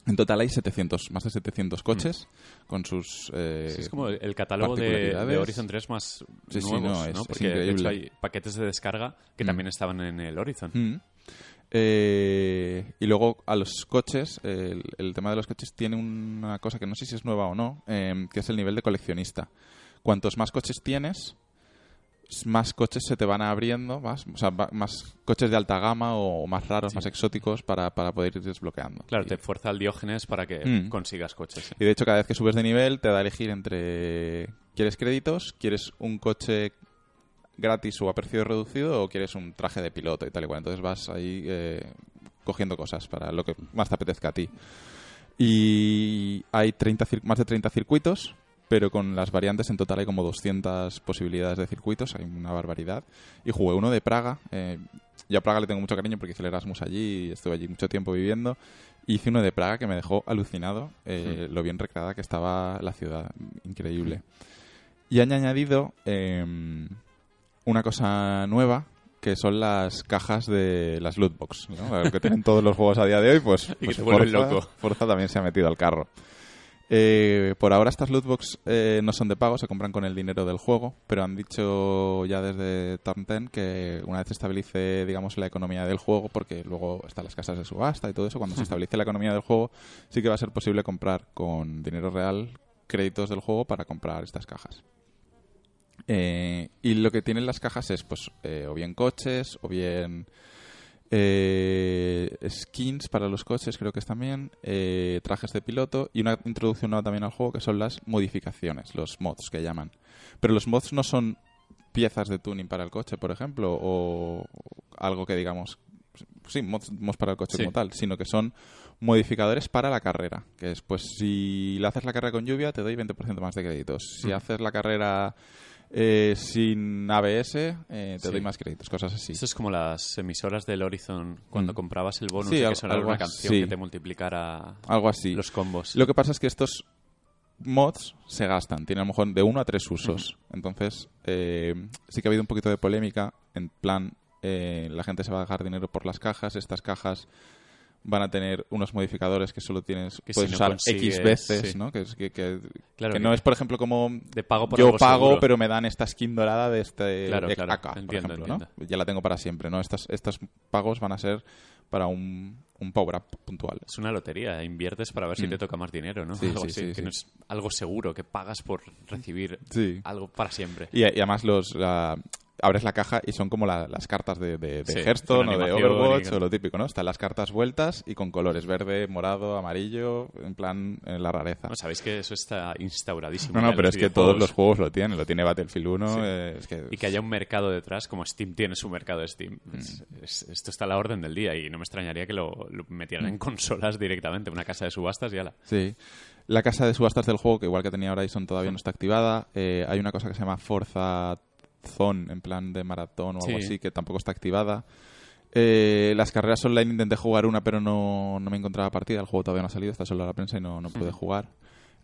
En total hay 700, más de 700 coches con sus... eh, Sí, es como el catálogo de, Horizon 3 más Sí, sí, nuevos, no, es- Porque de hecho hay paquetes de descarga que Mm. también estaban en el Horizon. Mm. Eh, y luego a los coches, el, el tema de los coches tiene una cosa que no sé si es nueva o no, eh, que es el nivel de coleccionista. Cuantos más coches tienes, más coches se te van abriendo, más, o sea, más coches de alta gama o más raros, más exóticos para, para poder ir desbloqueando. Claro, Y- te fuerza el Diógenes para que Mm. consigas coches. Y de hecho, cada vez que subes de nivel, te da a elegir entre. ¿Quieres créditos? ¿Quieres un coche gratis o a precio reducido? ¿O quieres un traje de piloto y tal y cual? Entonces vas ahí eh, cogiendo cosas para lo que más te apetezca a ti. Y hay 30, cir- más de 30 circuitos, pero con las variantes en total hay como 200 posibilidades de circuitos, hay una barbaridad. Y jugué uno de Praga. Eh, yo a Praga le tengo mucho cariño porque hice el Erasmus allí y estuve allí mucho tiempo viviendo. Hice uno de Praga que me dejó alucinado eh, lo bien recreada que estaba la ciudad. Increíble. Y han añadido em, una cosa nueva que son las cajas de las loot box, ¿no? Lo que tienen todos los juegos a día de hoy, pues, que pues te Forza- loco. Forza también se ha metido al carro. Eh, por ahora estas lootbox eh, no son de pago, se compran con el dinero del juego, pero han dicho ya desde Turn 10 que una vez se estabilice, digamos, la economía del juego, porque luego están las casas de subasta y todo eso, cuando se estabilice la economía del juego, sí que va a ser posible comprar con dinero real créditos del juego para comprar estas cajas. Eh, y lo que tienen las cajas es, pues, eh, o bien coches, o bien eh, skins para los coches, creo que es también, eh, trajes de piloto y una introducción nueva también al juego que son las modificaciones, los mods que llaman. Pero los mods no son piezas de tuning para el coche, por ejemplo, o algo que digamos, sí, mods, mods para el coche Sí. como tal, sino que son modificadores para la carrera, que es pues si le haces la carrera con lluvia te doy 20% más de créditos, si Mm. haces la carrera Eh, sin ABS eh, te Sí. doy más créditos, cosas así. Esto es como las emisoras del Horizon cuando Mm. comprabas el bonus Sí, y que algo una canción sí. que te multiplicara Algo así. los combos. Lo que pasa es que estos mods se gastan, tienen a lo mejor de uno a tres usos. Entonces, eh, sí que ha habido un poquito de polémica, en plan, eh, la gente se va a dejar dinero por las cajas, estas cajas van a tener unos modificadores que solo tienes Que puedes si usar X veces, sí. ¿no? Que, es- que, que- Claro que no es, por ejemplo, como de pago por yo pago, seguro. pero me dan esta skin dorada de este Claro, de claro. AK, por ejemplo, entiendo. ¿no? Ya la tengo para siempre, ¿no? Estos, estos pagos van a ser para un, un power-up puntual. Es una lotería, inviertes para ver si Mm. te toca más dinero, ¿no? Sí, algo sí, así, sí, que no es algo seguro, que pagas por recibir algo para siempre. Y, y además los abres la caja y son como la- las cartas de, de, Hearthstone o de Overwatch o lo típico, ¿no? Están las cartas vueltas y con colores verde, morado, amarillo, en plan en la rareza. No, sabéis que eso está instauradísimo. No, no, pero es que todos los juegos lo tienen. Lo tiene Battlefield 1. Sí. eh, es que, Y que haya un mercado detrás, como Steam tiene su mercado de Steam. Mm. Es- es- esto está a la orden del día y no me extrañaría que lo, lo metieran Mm. en consolas directamente, una casa de subastas y ala. Sí. La casa de subastas del juego, que igual que tenía Horizon, todavía no está activada. Eh, hay una cosa que se llama Forza Zone, en plan de maratón o algo Sí. así, que tampoco está activada. Eh, las carreras online intenté jugar una, pero no, no me encontraba partida. El juego todavía no ha salido, está solo a la prensa y no, no pude jugar.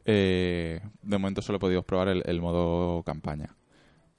Eh, de momento solo he podido probar el, el modo campaña.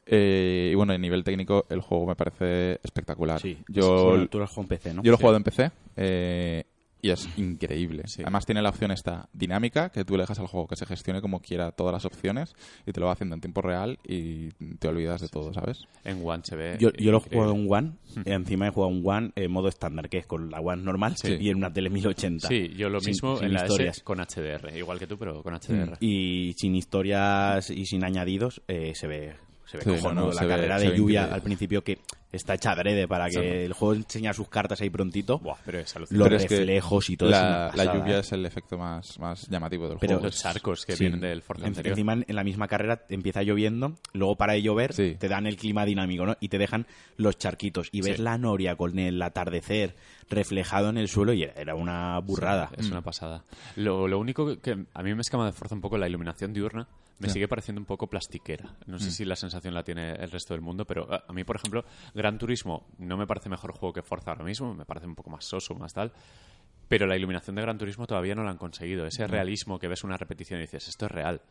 Eh, y bueno, a nivel técnico, el juego me parece espectacular. Sí. Yo, tú lo has jugado en PC, ¿no? yo lo he Sí. jugado en PC eh, y es increíble. Sí. Además tiene la opción esta dinámica, que tú le dejas al juego que se gestione como quiera todas las opciones y te lo va haciendo en tiempo real y te olvidas de todo, ¿sabes? En One se ve. Yo, yo lo he jugado en One, y encima he jugado en One en modo estándar, que es con la One normal Sí. y en una tele 1080. Sí, yo lo Sin- mismo sin en la historias. S con HDR, igual que tú, pero con Mm. HDR. Y sin historias y sin añadidos, eh, se ve, se ve Sí, no, cojonudo. no, la ve- carrera de lluvia al principio que está hecha adrede para que Sí. el juego enseña sus cartas ahí prontito. Buah, pero es Los es que reflejos y todo eso. la, la lluvia es el efecto más, más llamativo del Pero- juego. Los charcos que Sí. vienen del Forza En- anterior. Encima en la misma carrera empieza lloviendo, luego para de llover, Sí. te dan el clima dinámico, ¿no? Y te dejan los charquitos. Y ves la noria con el atardecer reflejado en el suelo y era- una burrada. Es una pasada. Lo, lo único que- a mí me escama de fuerza un poco la iluminación diurna. Me Sí. sigue pareciendo un poco plastiquera. No Mm. sé si la sensación la tiene el resto del mundo, pero a, a mí, por ejemplo, Gran Turismo no me parece mejor juego que Forza ahora mismo. Me parece un poco más soso, más tal. Pero la iluminación de Gran Turismo todavía no la han conseguido. Ese realismo que ves una repetición y dices, esto es real.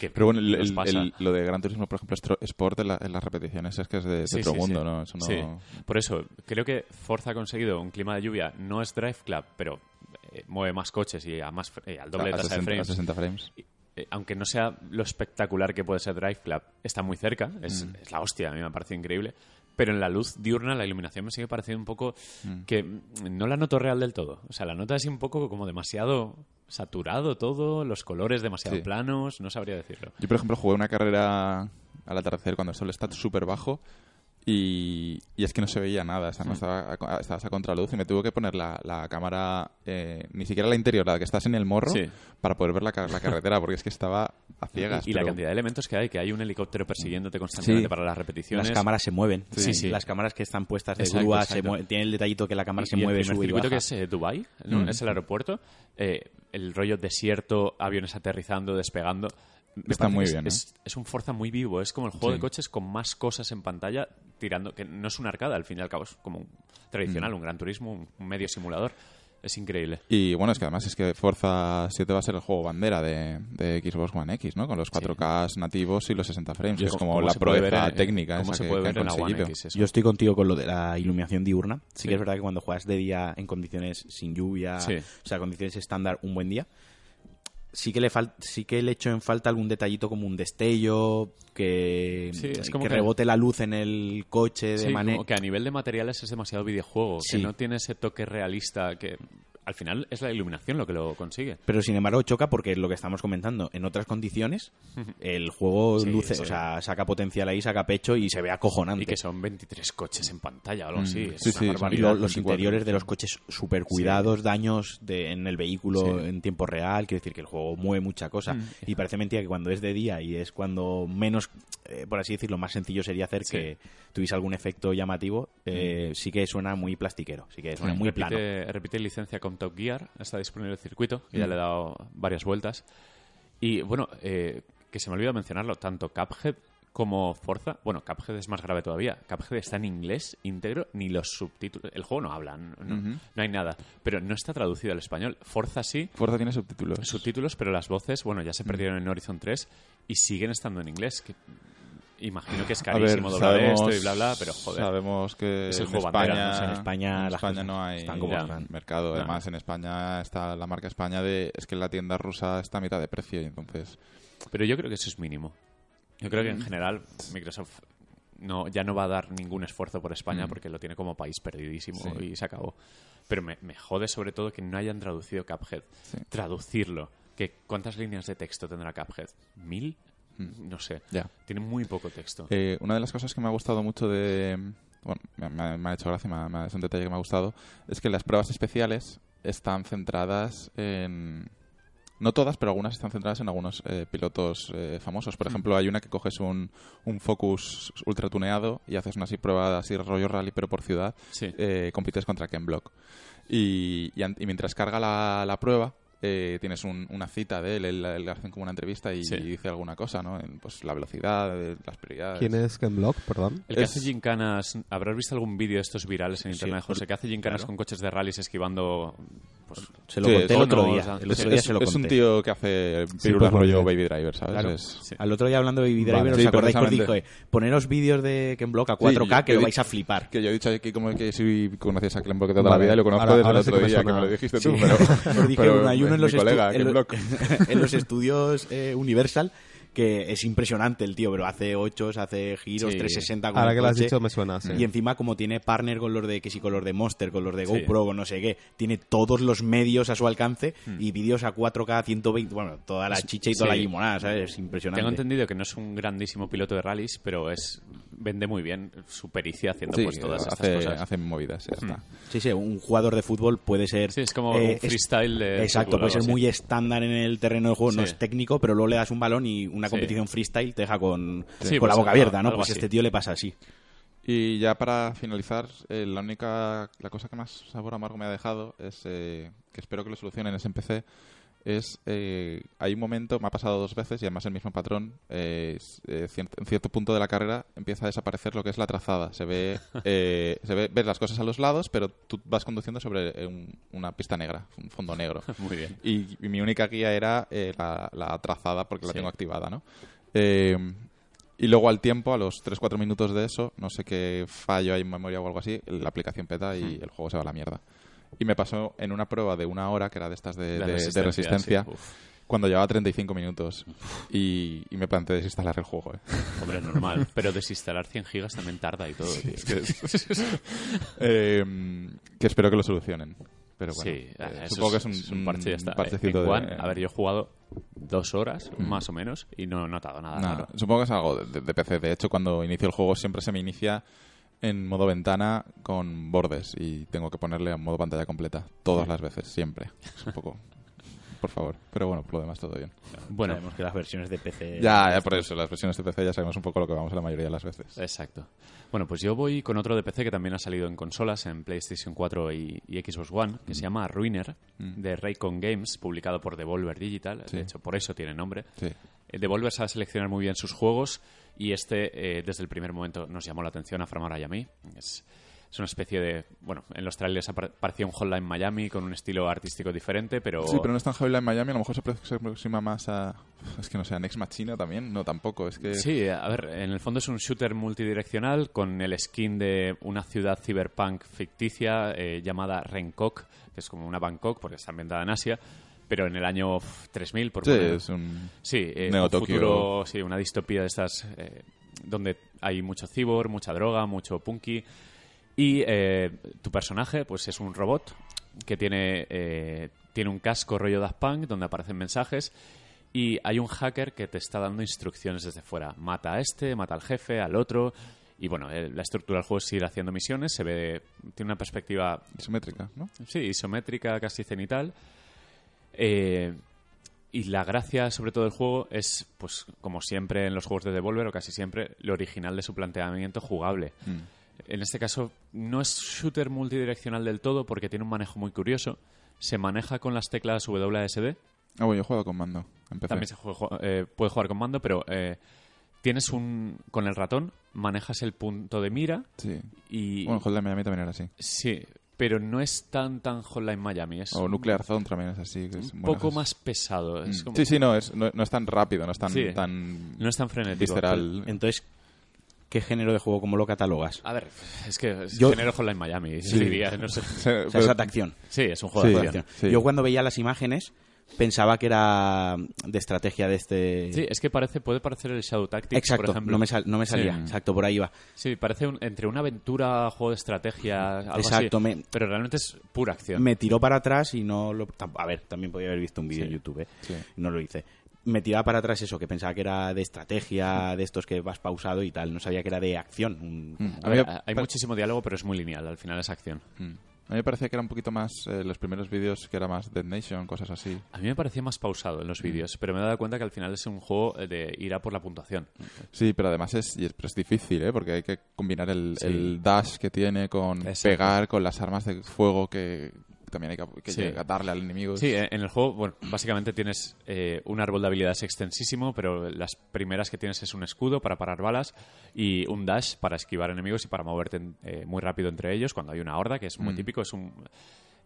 Que Mm. Pero bueno, el- el- lo de Gran Turismo, por ejemplo, Sport en, la- en las repeticiones es que es de, de Sí, otro sí, mundo, sí. ¿no? Eso no... Sí. Por eso, creo que Forza ha conseguido un clima de lluvia. No es Drive Club, pero eh, mueve más coches y a más, eh, al doble a, de tasa 60, de a frames. 60 frames. Eh, aunque no sea lo espectacular que puede ser Drive Club, está muy cerca. Es, Mm. es la hostia, a mí me parece increíble. Pero en la luz diurna, la iluminación me sigue pareciendo un poco que mm, no la noto real del todo. O sea, la nota así un poco como demasiado saturado todo, los colores demasiado Sí. planos, no sabría decirlo. Yo, por ejemplo, jugué una carrera al atardecer cuando el sol está súper bajo y, y es que no se veía nada, o sea, no estaba, a- estabas a contraluz y me tuve que poner la, la cámara, eh, ni siquiera la interior, la que estás en el morro, Sí. para poder ver la, la carretera, porque es que estaba a ciegas. Y la pero- cantidad de elementos que hay, que hay un helicóptero persiguiéndote constantemente Sí. para las repeticiones. Las cámaras se mueven. Sí, sí. Las cámaras que están puestas de Exacto, grúa se exacto. mue- tienen el detallito que la cámara se Y el mueve, sube y circuito baja. que es eh, Dubai, ¿no? Mm. es el aeropuerto, eh, el rollo desierto, aviones aterrizando, despegando. Está muy es- bien, ¿eh? es, es un Forza muy vivo, es como el juego Sí. de coches con más cosas en pantalla tirando, que no es una arcada, al fin y al cabo es como un tradicional, Mm. un gran turismo, un, un medio simulador. Es increíble. Y bueno, es que además es que Forza 7 va a ser el juego bandera de, de Xbox One X, ¿no? Con los 4K nativos y los 60 frames. Es como la proeza técnica cómo esa se que, puede que ver han en la One conseguido. X eso. Yo estoy contigo con lo de la iluminación diurna. Sí, Sí. que es verdad que cuando juegas de día en condiciones sin lluvia, Sí. o sea, condiciones estándar, un buen día, sí que le fal- sí que le echo en falta algún detallito como un destello, que, Sí, es como que que- rebote la luz en el coche de Sí, manera... que a nivel de materiales es demasiado videojuego, Sí. que no tiene ese toque realista que al final es la iluminación lo que lo consigue. Pero sin embargo choca porque es lo que estamos comentando. En otras condiciones, el juego Sí, luce, sí. o sea, saca potencial ahí, saca pecho y se ve acojonante. Y que son 23 coches en pantalla o algo Mm, así. Es sí, una sí, Y barbaridad. lo- los 24, interiores de los coches súper cuidados, daños de, en el vehículo Sí. en tiempo real, quiere decir que el juego mueve mucha cosa. Mm. Y parece mentira que cuando es de día y es cuando menos, eh, por así decirlo, más sencillo sería hacer Sí. Mm. que tuviese algún efecto llamativo, eh, sí que suena muy plastiquero, sí que suena muy plano. repite, repite licencia con Top Gear, está disponible el circuito, que Mm. ya le he dado varias vueltas. Y bueno, eh, que se me olvidó mencionarlo, tanto Cuphead como Forza. Bueno, Cuphead es más grave todavía. Cuphead está en inglés íntegro, ni los subtítulos. El juego no habla, no, no- hay nada. Pero no está traducido al español. Forza sí, Forza tiene subtítulos. subtítulos, pero las voces, bueno, ya se perdieron en Horizon 3 y siguen estando en inglés. Que imagino que es A ver, carísimo doblar sabemos, esto y bla, bla, pero joder. sabemos que Es el en España, bandera, no sé, en España en no hay están como Ya. están. mercado. No. Además, en España está la marca España de... Es que la tienda rusa está a mitad de precio y entonces... Pero yo creo que eso es mínimo. Yo creo que Mm. en general Microsoft no, ya no va a dar ningún esfuerzo por España Mm. porque lo tiene como país perdidísimo Sí. y se acabó. Pero me, me jode sobre todo que no hayan traducido Cuphead. Sí. Traducirlo. Que, ¿Cuántas líneas de texto tendrá Cuphead? ¿Mil? No sé. Ya. Tiene muy poco texto. Eh, una de las cosas que me ha gustado mucho de... Bueno, me, ha hecho gracia, me ha- me ha- es un detalle que me ha gustado, es que las pruebas especiales están centradas en... No todas, pero algunas están centradas en algunos eh, pilotos eh, famosos. Por ejemplo, hay una que coges un, un Focus ultra tuneado y haces una así prueba así rollo rally, pero por ciudad, Sí. eh, compites contra Ken Block. Y, y y mientras carga la, la prueba, eh, tienes un- una cita de él, él, él le hacen como una entrevista y, Sí. dice alguna cosa, ¿no? En, Pues la velocidad, eh, las prioridades. ¿Quién es Ken Block? Perdón. El que Es- hace gincanas, habrás visto algún vídeo de estos virales en Sí, internet, José, que hace gincanas claro. con coches de rallies esquivando pues, Se lo Sí, conté el es- otro no, día. o sea, El Es, otro día es- se lo es conté. un tío que hace Sí, pirulas pues, rollo. Baby Driver, ¿sabes? Claro. Es- Sí. Al otro día hablando de Baby Vale. Driver, Sí, ¿os acordáis que os precisamente. dije, poneros vídeos de Ken Block a 4K yo- que lo he vais a dicho- flipar. Que yo he dicho aquí como que si conocías a Ken Block de toda la Vale. vida y lo conozco Ahora- desde ahora el sí otro que me día, que me lo dijiste Sí. tú, pero... En mi los, estu- colega, en Ken lo- Block. en los estudios eh, Universal que es impresionante el tío, pero hace 8, hace giros, Sí. 360 con Ahora el que lo has dicho me suena, sí. Y encima, como tiene partner con los de que si con los de Monster, con los de Sí. GoPro, con no sé qué, tiene todos los medios a su alcance Hmm. y vídeos a 4K, 120, bueno, toda la chicha y toda sí. la limonada, ¿sabes? Es impresionante. Tengo entendido que no es un grandísimo piloto de rallies, pero es vende muy bien su pericia haciendo Sí, pues todas estas hace, cosas. hace movidas, ya está. Sí, sí, un jugador de fútbol puede ser. Sí, es como eh, un freestyle de Exacto, fútbol, puede ser así. muy estándar en el terreno del juego, no es técnico, pero luego le das un balón y una Sí. competición freestyle te deja con, Sí, con la pues boca abierta, ¿no? Pues así. este tío le pasa así. Y ya para finalizar, eh, la única la cosa que más sabor amargo me ha dejado es eh, que espero que lo solucionen es en PC. Es eh, hay un momento, me ha pasado dos veces y además el mismo patrón. eh, eh, en cierto punto de la carrera empieza a desaparecer lo que es la trazada. Se ve, eh, se ve, ves las cosas a los lados, pero tú vas conduciendo sobre eh, un- una pista negra, un fondo negro. Muy bien. Y, y mi única guía era eh, la, la trazada porque la Sí. tengo activada, ¿no? Y luego al tiempo, a los 3-4 minutos de eso, no sé qué fallo hay en memoria o algo así, la aplicación peta y el juego se va a la mierda. Y me pasó en una prueba de una hora, que era de estas de, de- de resistencia, sí. Cuando llevaba 35 minutos. Y, y me planteé desinstalar el juego. ¿eh? hombre, normal. Pero desinstalar 100 gigas también tarda y todo, tío. Eh, que espero que lo solucionen. Pero bueno, sí, eh, eso supongo que es un, un parche ya está. parchecito En de- One, a ver, yo he jugado dos horas, Mm. más o menos, y no he notado nada supongo que es algo de, de PC. De hecho, cuando inicio el juego siempre se me inicia en modo ventana con bordes y tengo que ponerle a modo pantalla completa todas las veces, siempre. Es un poco... Por favor. Pero bueno, por lo demás todo bien. Bueno, Sabemos que las versiones de PC. Ya, ya por eso, las versiones de PC ya sabemos un poco lo que vamos a la mayoría de las veces. Exacto. Bueno, pues yo voy con otro de PC que también ha salido en consolas, en PlayStation 4 y, y Xbox One, que se llama Ruiner, Mm. de Raycon Games, publicado por Devolver Digital. Sí. De hecho, por eso tiene nombre. Sí. Eh, Devolver sabe seleccionar muy bien sus juegos y este, eh, desde el primer momento, nos llamó la atención a Framara y a mí. Es, es una especie de... Bueno, en los trailers parecía un Hotline Miami con un estilo artístico diferente, pero... Sí, pero no es tan Hotline Miami, a lo mejor se aproxima más a... Es que no sé, a Next Machina también, no tampoco, es que... Sí, a ver, en el fondo es un shooter multidireccional con el skin de una ciudad cyberpunk ficticia eh, llamada Renkok, que es como una Bangkok porque está ambientada en Asia, pero en el año uf, 3000, por Sí, poner- es un... Sí, eh, un futuro, sí, una distopía de estas eh, donde hay mucho cibor, mucha droga, mucho punky. Y eh, tu personaje, pues es un robot que tiene, eh, tiene un casco rollo Daft Punk donde aparecen mensajes y hay un hacker que te está dando instrucciones desde fuera. Mata a este, mata al jefe, al otro. Y bueno, eh, la estructura del juego es ir haciendo misiones, se ve, tiene una perspectiva Isométrica, ¿no? Sí, isométrica, casi cenital. Eh, y la gracia, sobre todo, del juego es, pues, como siempre en los juegos de Devolver, o casi siempre, lo original de su planteamiento jugable. Mm. En este caso, no es shooter multidireccional del todo, porque tiene un manejo muy curioso. Se maneja con las teclas WSD. Ah, bueno, yo he jugado con mando. Empecé. También se juega- eh, puede jugar con mando, pero eh, tienes un... Con el ratón manejas el punto de mira Sí. y... Bueno, Hotline Miami también era así. Sí, pero no es tan tan Hotline Miami. Es O Nuclear Zone también es así. que es un poco es- más pesado. Es Mm. como- Sí, sí, no es, no, no es tan rápido, no es tan, Sí. tan No es tan frenético. visceral. Entonces, ¿qué género de juego, cómo lo catalogas? A ver, es que es Yo- género Hotline Miami, Sí. diría, no sé. O O sea, pero- es atracción. Sí, es un juego Sí. de acción. Yo cuando veía las imágenes pensaba que era de estrategia de este... Sí, es que parece, puede parecer el Shadow Tactics, Exacto, por ejemplo. no me, sal- no me salía. Sí. Exacto, por ahí va. Sí, parece un- entre una aventura, juego de estrategia, algo Exacto, así. me- Pero realmente es pura acción. Me tiró para atrás y no lo... A ver, también podía haber visto un vídeo Sí. en YouTube, ¿eh? Sí. No lo hice. Me tiraba para atrás eso, que pensaba que era de estrategia, de estos que vas pausado y tal. No sabía que era de acción. Mm. A ver, hay muchísimo diálogo, pero es muy lineal. Al final es acción. Mm. A mí me parece que era un poquito más eh, los primeros vídeos que era más Dead Nation, cosas así. A mí me parecía más pausado en los vídeos, pero me he dado cuenta que al final es un juego de ir a por la puntuación. Sí, pero además es, y es, pero es difícil, ¿eh? Porque hay que combinar el, Sí. el dash que tiene con Exacto. pegar, con las armas de fuego que también hay que, que Sí. llega- darle al enemigo. Sí, eh, en el juego, bueno, básicamente tienes eh, un árbol de habilidades extensísimo, pero las primeras que tienes es un escudo para parar balas y un dash para esquivar enemigos y para moverte eh, muy rápido entre ellos cuando hay una horda, que es muy Mm. típico, es un...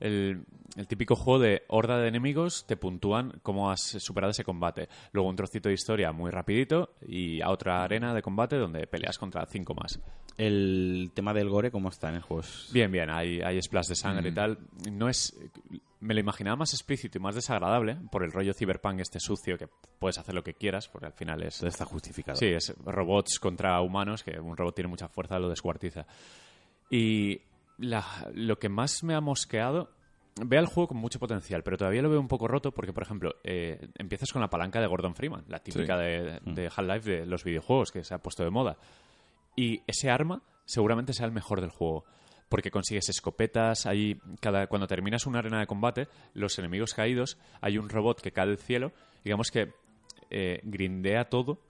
El, el típico juego de horda de enemigos te puntúan cómo has superado ese combate. Luego un trocito de historia muy rapidito y a otra arena de combate donde peleas contra cinco más. El tema del gore, ¿cómo está en el juego? Bien, bien, hay, hay splash de sangre Mm. y tal. No es. Me lo imaginaba más explícito y más desagradable por el rollo cyberpunk este sucio que puedes hacer lo que quieras, porque al final es. Todo está justificado. Sí, es robots contra humanos, que un robot tiene mucha fuerza, lo descuartiza. Y la- lo que más me ha mosqueado. Veo el juego con mucho potencial, pero todavía lo veo un poco roto porque, por ejemplo, eh, empiezas con la palanca de Gordon Freeman, la típica Sí. de, de Half-Life de los videojuegos que se ha puesto de moda. Y ese arma seguramente sea el mejor del juego. Porque consigues escopetas, hay cada, cuando terminas una arena de combate, los enemigos caídos, hay un robot que cae del cielo, digamos que eh, grindea todo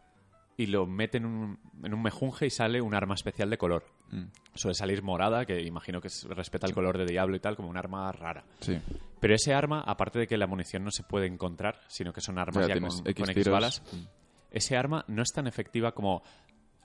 y lo mete en un, en un mejunje y sale un arma especial de color. Mm. Suele salir morada, que imagino que es- respeta el color de Diablo y tal, como un arma rara. Sí. Pero ese arma, aparte de que la munición no se puede encontrar, sino que son armas Ya ya, con, X con X tiros. balas, ese arma no es tan efectiva como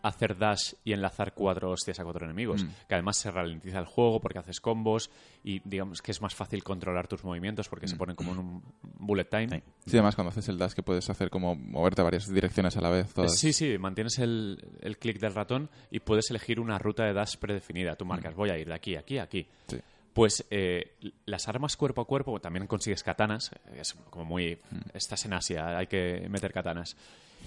hacer dash y enlazar cuatro hostias a cuatro enemigos. Mm. Que además se ralentiza el juego porque haces combos y digamos que es más fácil controlar tus movimientos porque Mm. se ponen como en un bullet time. Sí. Sí, además cuando haces el dash que puedes hacer como moverte a varias direcciones a la vez. Todas. Sí, sí, mantienes el, el clic del ratón y puedes elegir una ruta de dash predefinida. Tú marcas, voy a ir de aquí, aquí, aquí. Sí. Pues eh, las armas cuerpo a cuerpo, también consigues katanas. Es como muy. Mm. Estás en Asia, hay que meter katanas.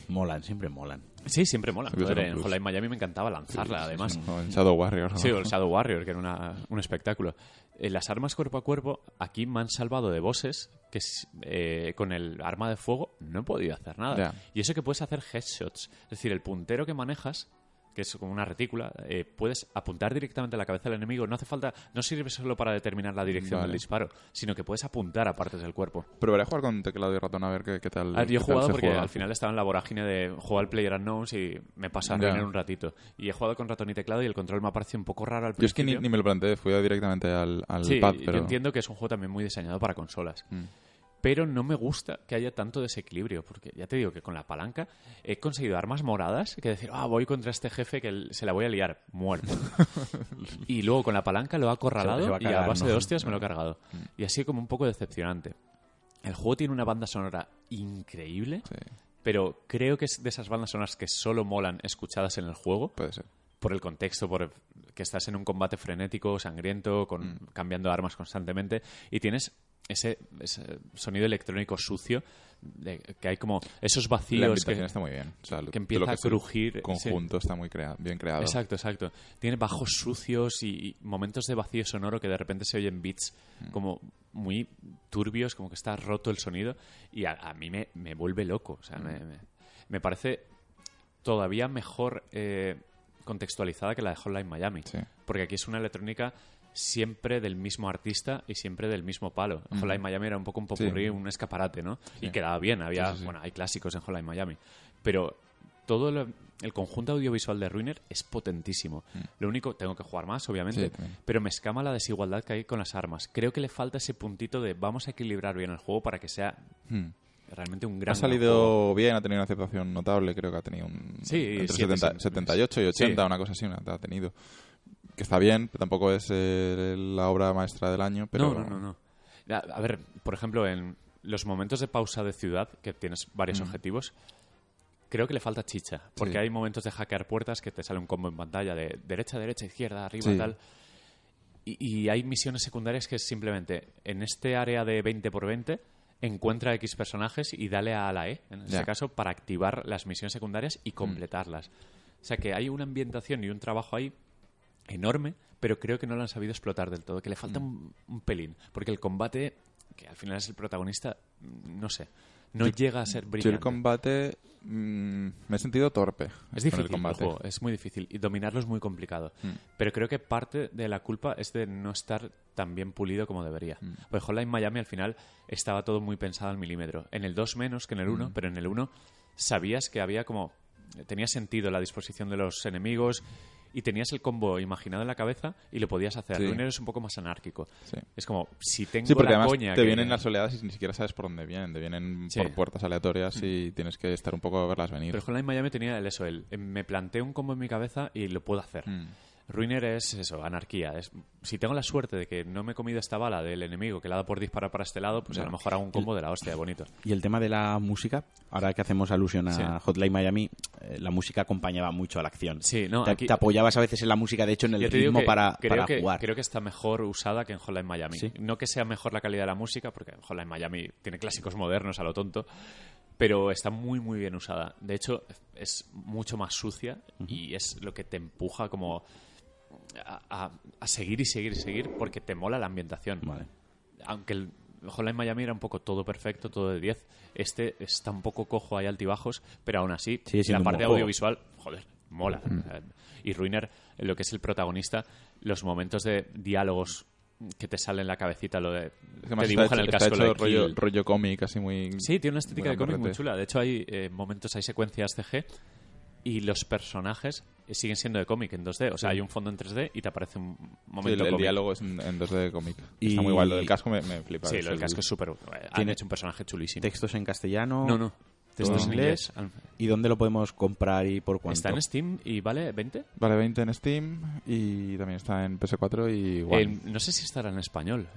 Molan, siempre molan. Sí, siempre mola. Joder, en plus. Hotline Miami me encantaba lanzarla, además. O en Shadow Warrior. ¿no? Sí, o el Shadow Warrior, que era una- un espectáculo. Eh, las armas cuerpo a cuerpo, aquí me han salvado de bosses que eh, con el arma de fuego no he podido hacer nada. Y eso que puedes hacer headshots. Es decir, el puntero que manejas, que es como una retícula, eh, puedes apuntar directamente a la cabeza del enemigo. No hace falta, no sirve solo para determinar la dirección Vale. del disparo, sino que puedes apuntar a partes del cuerpo. Probaré a jugar con teclado y ratón a ver qué, qué tal. A ver, yo he jugado porque juega. al final estaba en la vorágine de jugar al Player Unknowns y me pasa a arruinar un ratito. Y he jugado con ratón y teclado y el control me ha parecido un poco raro al Yo es que principio. ni, ni me lo planteé, fui directamente al, al Sí, pad. yo Pero... entiendo que es un juego también muy diseñado para consolas. Mm. Pero no me gusta que haya tanto desequilibrio, porque ya te digo que con la palanca he conseguido armas moradas que decir, ah, voy contra este jefe que se la voy a liar, muerto. y luego con la palanca lo Se acorralado y a base ¿no? de hostias me lo he cargado. Y así como un poco decepcionante. El juego tiene una banda sonora increíble, Sí, pero creo que es de esas bandas sonoras que solo molan escuchadas en el juego puede ser. por el contexto, por que estás en un combate frenético, sangriento, con, Mm. cambiando armas constantemente y tienes ese, ese sonido electrónico sucio de- que hay como esos La vacíos ambientación que, está muy bien. O sea, lo- que empieza a crujir. sí. conjunto está muy crea- bien creado. Exacto, exacto. Tiene bajos sucios y, y momentos de vacío sonoro que de repente se oyen beats Mm. como muy turbios, como que está roto el sonido y a, a mí me, me vuelve loco. O Mm. sea, me, me- me parece todavía mejor eh, contextualizada que la de Hotline Miami. Sí. Porque aquí es una electrónica siempre del mismo artista y siempre del mismo palo. Hotline Miami era un poco un popurrí, Sí. un escaparate, ¿no? Sí. Y quedaba bien, había, Sí, bueno, hay clásicos en Hotline Miami. Pero todo lo- el conjunto audiovisual de Ruiner es potentísimo. Lo único, tengo que jugar más, obviamente, Mm. Pero me escama la desigualdad que hay con las armas. Creo que le falta ese puntito de vamos a equilibrar bien el juego para que sea Mm. realmente un gran Ha salido bien, ha tenido una aceptación notable, creo que ha tenido un... Sí, entre siete, 70 sí. 78 y 80, Sí. una cosa así, una, ha tenido. Que está bien, pero tampoco es eh, la obra maestra del año, pero... No, no, no, no. A ver, por ejemplo, en los momentos de pausa de ciudad, que tienes varios objetivos, creo que le falta chicha. Porque Sí. hay momentos de hackear puertas que te sale un combo en pantalla de derecha, derecha, izquierda, arriba, Sí. tal. Y, y hay misiones secundarias que es simplemente en este área de 20 por 20 encuentra X personajes y dale a la E, en este Ya. caso, para activar las misiones secundarias y completarlas. O sea que hay una ambientación y un trabajo ahí enorme, pero creo que no lo han sabido explotar del todo, que le falta un, un pelín, porque el combate, que al final es el protagonista, mm, no sé, no llega a ser Yo brillante. el combate mm, me he sentido torpe. Es difícil el el combate. juego, es muy difícil y dominarlo es muy complicado. Mm. Pero creo que parte de la culpa es de no estar tan bien pulido como debería. Mm. Pues Hotline Miami al final estaba todo muy pensado al milímetro. En el 2 menos que en el 1, Mm. pero en el 1 sabías que había como tenía sentido la disposición de los enemigos y tenías el combo imaginado en la cabeza y lo podías hacer. Sí. Es un poco más anárquico. Sí. Es como si tengo Sí, porque la además coña te que- vienen las oleadas y ni siquiera sabes por dónde vienen. Te vienen por puertas aleatorias y tienes que estar un poco a verlas venir. Pero Hotline Miami tenía el eso, el me planteo un combo en mi cabeza y lo puedo hacer. Mm. Ruiner es eso, anarquía. Es, si tengo la suerte de que no me he comido esta bala del enemigo que le ha dado por disparar para este lado, pues a lo mejor hago un combo de la hostia, bonito. Y el tema de la música, ahora que hacemos alusión a Sí. Hotline Miami, eh, la música acompañaba mucho a la acción. Sí, no, te, aquí- te apoyabas a veces en la música, de hecho, en el ritmo que para, creo para que, jugar. Creo que está mejor usada que en Hotline Miami. Sí. No que sea mejor la calidad de la música, porque Hotline Miami tiene clásicos modernos a lo tonto, pero está muy, muy bien usada. De hecho, es mucho más sucia y es lo que te empuja como a, seguir y seguir y seguir porque te mola la ambientación. Vale. aunque el Hotline Miami era un poco todo perfecto, todo de 10, este está un poco cojo, hay altibajos, pero aún así, la parte audiovisual, joder, mola. Sea, Y Ruiner, lo que es el protagonista, los momentos de diálogos que te salen en la cabecita, lo de te además está dibujan hecho, el está casco hecho de rollo, rollo cómic, así muy... Sí, tiene una estética de muy cómic muy chula. De hecho, hay eh, momentos, hay secuencias CG y los personajes siguen siendo de cómic en 2D. O sea, hay un fondo en 3D y te aparece un Sí, momento el, el cómic. diálogo es en, en 2D de cómic. Y- Está muy guay. Lo del casco me, me flipa. Sí, lo del el- casco es súper... Han Tiene hecho un personaje chulísimo. Textos en castellano. No, no. Todo Textos en inglés. ¿Y dónde lo podemos comprar y por cuánto? Está en Steam y vale 20. Vale 20 en Steam y también está en PS4 y One. Eh, no sé si estará en español.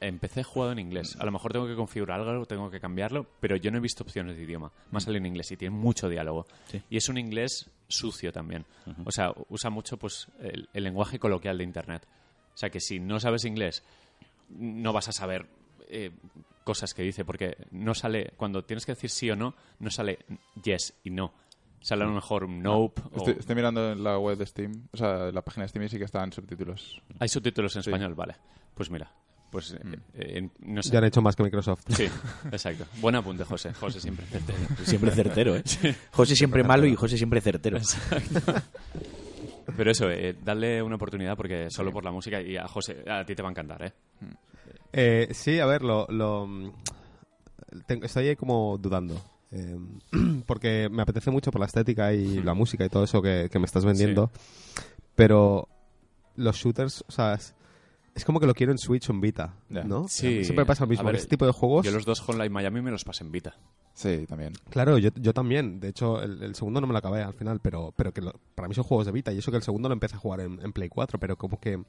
Empecé jugado en inglés. A lo mejor tengo que configurar algo, tengo que cambiarlo, pero yo no he visto opciones de idioma. Más sale en inglés y tiene mucho diálogo. Sí. Y es un inglés sucio también. O sea, usa mucho pues el, el lenguaje coloquial de Internet. O sea, que si no sabes inglés, no vas a saber eh, cosas que dice, porque no sale, cuando tienes que decir sí o no, no sale yes y no. Sale a lo mejor un nope. o- Estoy, estoy mirando en la web de Steam, o sea, la página de Steam y sí que están subtítulos. Hay subtítulos en Sí. español, vale. Pues mira, pues eh, eh, no sé. Ya han hecho más que Microsoft. Sí, exacto. Buen apunte, José. José siempre certero. Siempre certero, ¿eh? José siempre malo y José siempre certero. Pero eso, eh, dale una oportunidad porque solo por la música y a José, a ti te va a encantar, ¿eh? Eh, sí, a ver, lo, lo- tengo- estoy ahí como dudando. Eh, porque me apetece mucho por la estética y la música y todo eso que, que me estás vendiendo. Pero los shooters, o sea, es, es como que lo quiero en Switch o en Vita, Ya. ¿no? Sí. Siempre pasa lo mismo. Ver, este tipo de juegos... Yo los dos Hotline Miami me los pasé en Vita. Sí, también. Claro, yo, yo también. De hecho, el, el segundo no me lo acabé al final, pero, pero que lo- para mí son juegos de Vita. Y eso que el segundo lo empecé a jugar en, en Play 4, pero como que...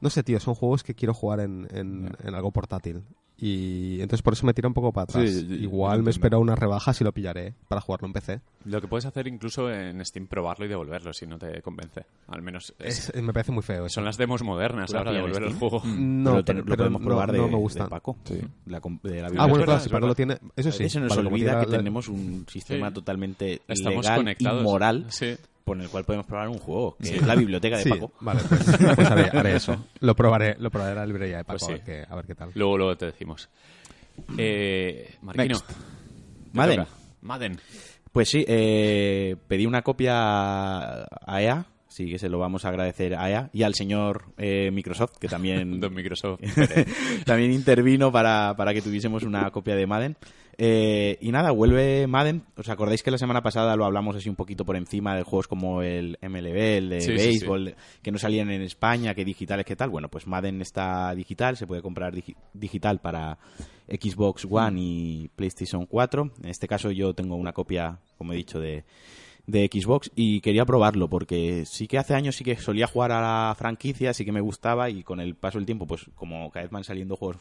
No sé, tío, son juegos que quiero jugar en, en- en algo portátil. Y entonces por eso me tira un poco para atrás. Sí, Igual me espero unas rebajas y lo pillaré para jugarlo en PC. Lo que puedes hacer incluso en Steam, probarlo y devolverlo si no te convence. Al menos es- Es- me parece muy feo eso. son las demos modernas ¿Tú la ahora de pillas en volver el juego. No, pero, lo podemos no- probar de, no me de gustan. Paco. Sí. La de Ah, bueno, claro, si Paco lo tiene... Eso sí. Eso nos olvida que la- tenemos un sistema Sí. totalmente Estamos legal y moral Sí. Por el cual podemos probar un juego, que es la biblioteca de Sí, Paco. vale, pues, pues haré, haré eso. Lo probaré, lo probaré en la librería de Paco Pues sí. a, ver qué, a ver qué tal. Luego, luego te decimos. Eh, Marquino. Next. Madden. Pues sí, eh, pedí una copia a EA, Así que se lo vamos a agradecer a ella y al señor eh, Microsoft, que también, Don Microsoft. también intervino para, para que tuviésemos una copia de Madden. Eh, y nada, vuelve Madden. ¿Os acordáis que la semana pasada lo hablamos así un poquito por encima de juegos como el MLB, el de Sí, sí, béisbol, que no salían en España, que digitales, qué tal? Bueno, pues Madden está digital, se puede comprar digi- digital para Xbox One y PlayStation 4. En este caso yo tengo una copia, como he dicho, de, de Xbox y quería probarlo porque sí que hace años sí que solía jugar a la franquicia, sí que me gustaba y con el paso del tiempo, pues como cada vez van saliendo juegos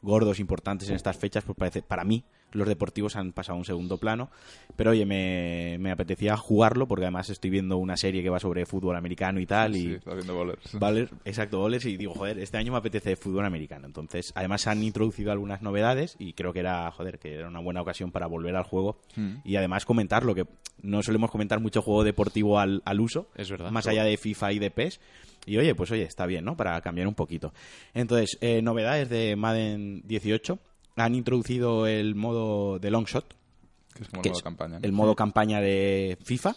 gordos, importantes en estas fechas, pues parece, para mí los deportivos han pasado a un segundo plano. Pero oye, me, me apetecía jugarlo porque además estoy viendo una serie que va sobre fútbol americano y tal. Sí, y está bowlers. Exacto, bowlers y digo, joder, este año me apetece fútbol americano. Entonces, además han introducido algunas novedades y creo que era, joder, que era una buena ocasión para volver al juego Mm. y además comentarlo, que no solemos comentar mucho juego deportivo al, al uso, Es verdad. más allá de FIFA y de PES. Y oye, pues oye, está bien, ¿no? Para cambiar un poquito. Entonces, eh, novedades de Madden 18. Han introducido el modo de long shot, Que es como que el modo es campaña. ¿no? el modo campaña de FIFA.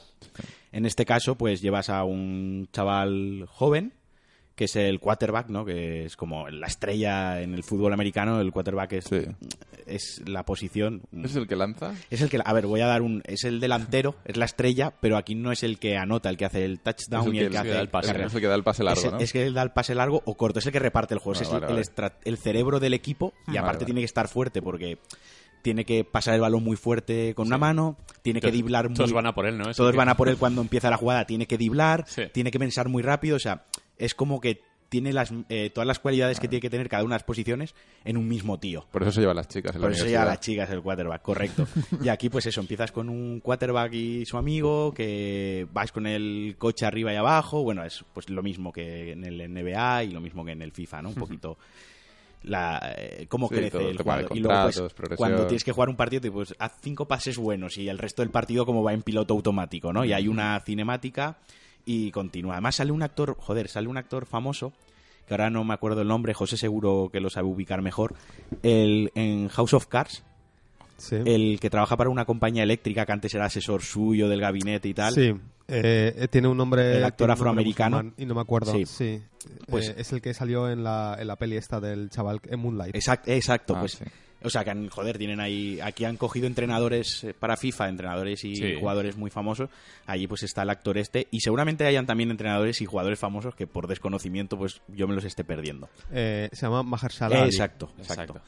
En este caso, pues llevas a un chaval joven, que es el quarterback, ¿no? Que es como la estrella en el fútbol americano. El quarterback es, Sí. es la posición. ¿Es el que lanza? Es el que, a ver, voy a dar un, es el delantero, es la estrella, pero aquí no es el que anota, el que hace el touchdown el y el que hace da el pase. Es el que da el pase largo, es, ¿no? es que da el pase largo o corto, es el que reparte el juego, Ah, es vale, el, vale. estra- el cerebro del equipo y Vale, aparte vale. tiene que estar fuerte porque tiene que pasar el balón muy fuerte con una mano, tiene que diblar muy... Todos van a por él, ¿no? Es todos que- van a por él cuando empieza la jugada, tiene que diblar, Sí. tiene que pensar muy rápido, o sea, es como que tiene las, eh, todas las cualidades que tiene que tener cada una de las posiciones en un mismo tío. Por eso se lleva a las chicas en la Por eso ya universidad. las chicas el quarterback, correcto. y aquí pues eso, empiezas con un quarterback y su amigo, que vais con el coche arriba y abajo, bueno, es pues lo mismo que en el NBA y lo mismo que en el FIFA, ¿no? Un poquito la eh, cómo Sí, crece todo el jugador. Y luego pues cuando tienes que jugar un partido, pues haz cinco pases buenos y el resto del partido como va en piloto automático, ¿no? Y hay una cinemática y continúa. Además sale un actor, joder, sale un actor famoso que ahora no me acuerdo el nombre, José seguro que lo sabe ubicar mejor, el, en House of Cards, Sí. el que trabaja para una compañía eléctrica que antes era asesor suyo del gabinete y tal. Sí, eh, eh, tiene un nombre. El actor afroamericano. Y no me acuerdo. Sí. Sí. Pues- Eh, es el que salió en la, en la peli esta del chaval en Moonlight. Exacto, exacto Ah, pues. sí. O sea, que han- joder, tienen ahí. Aquí han cogido entrenadores eh, para FIFA, entrenadores y Sí. jugadores muy famosos. Allí pues está el actor este. Y seguramente hayan también entrenadores y jugadores famosos que por desconocimiento pues yo me los esté perdiendo. Eh, se llama Mahershala Ali. exacto, exacto, Exacto.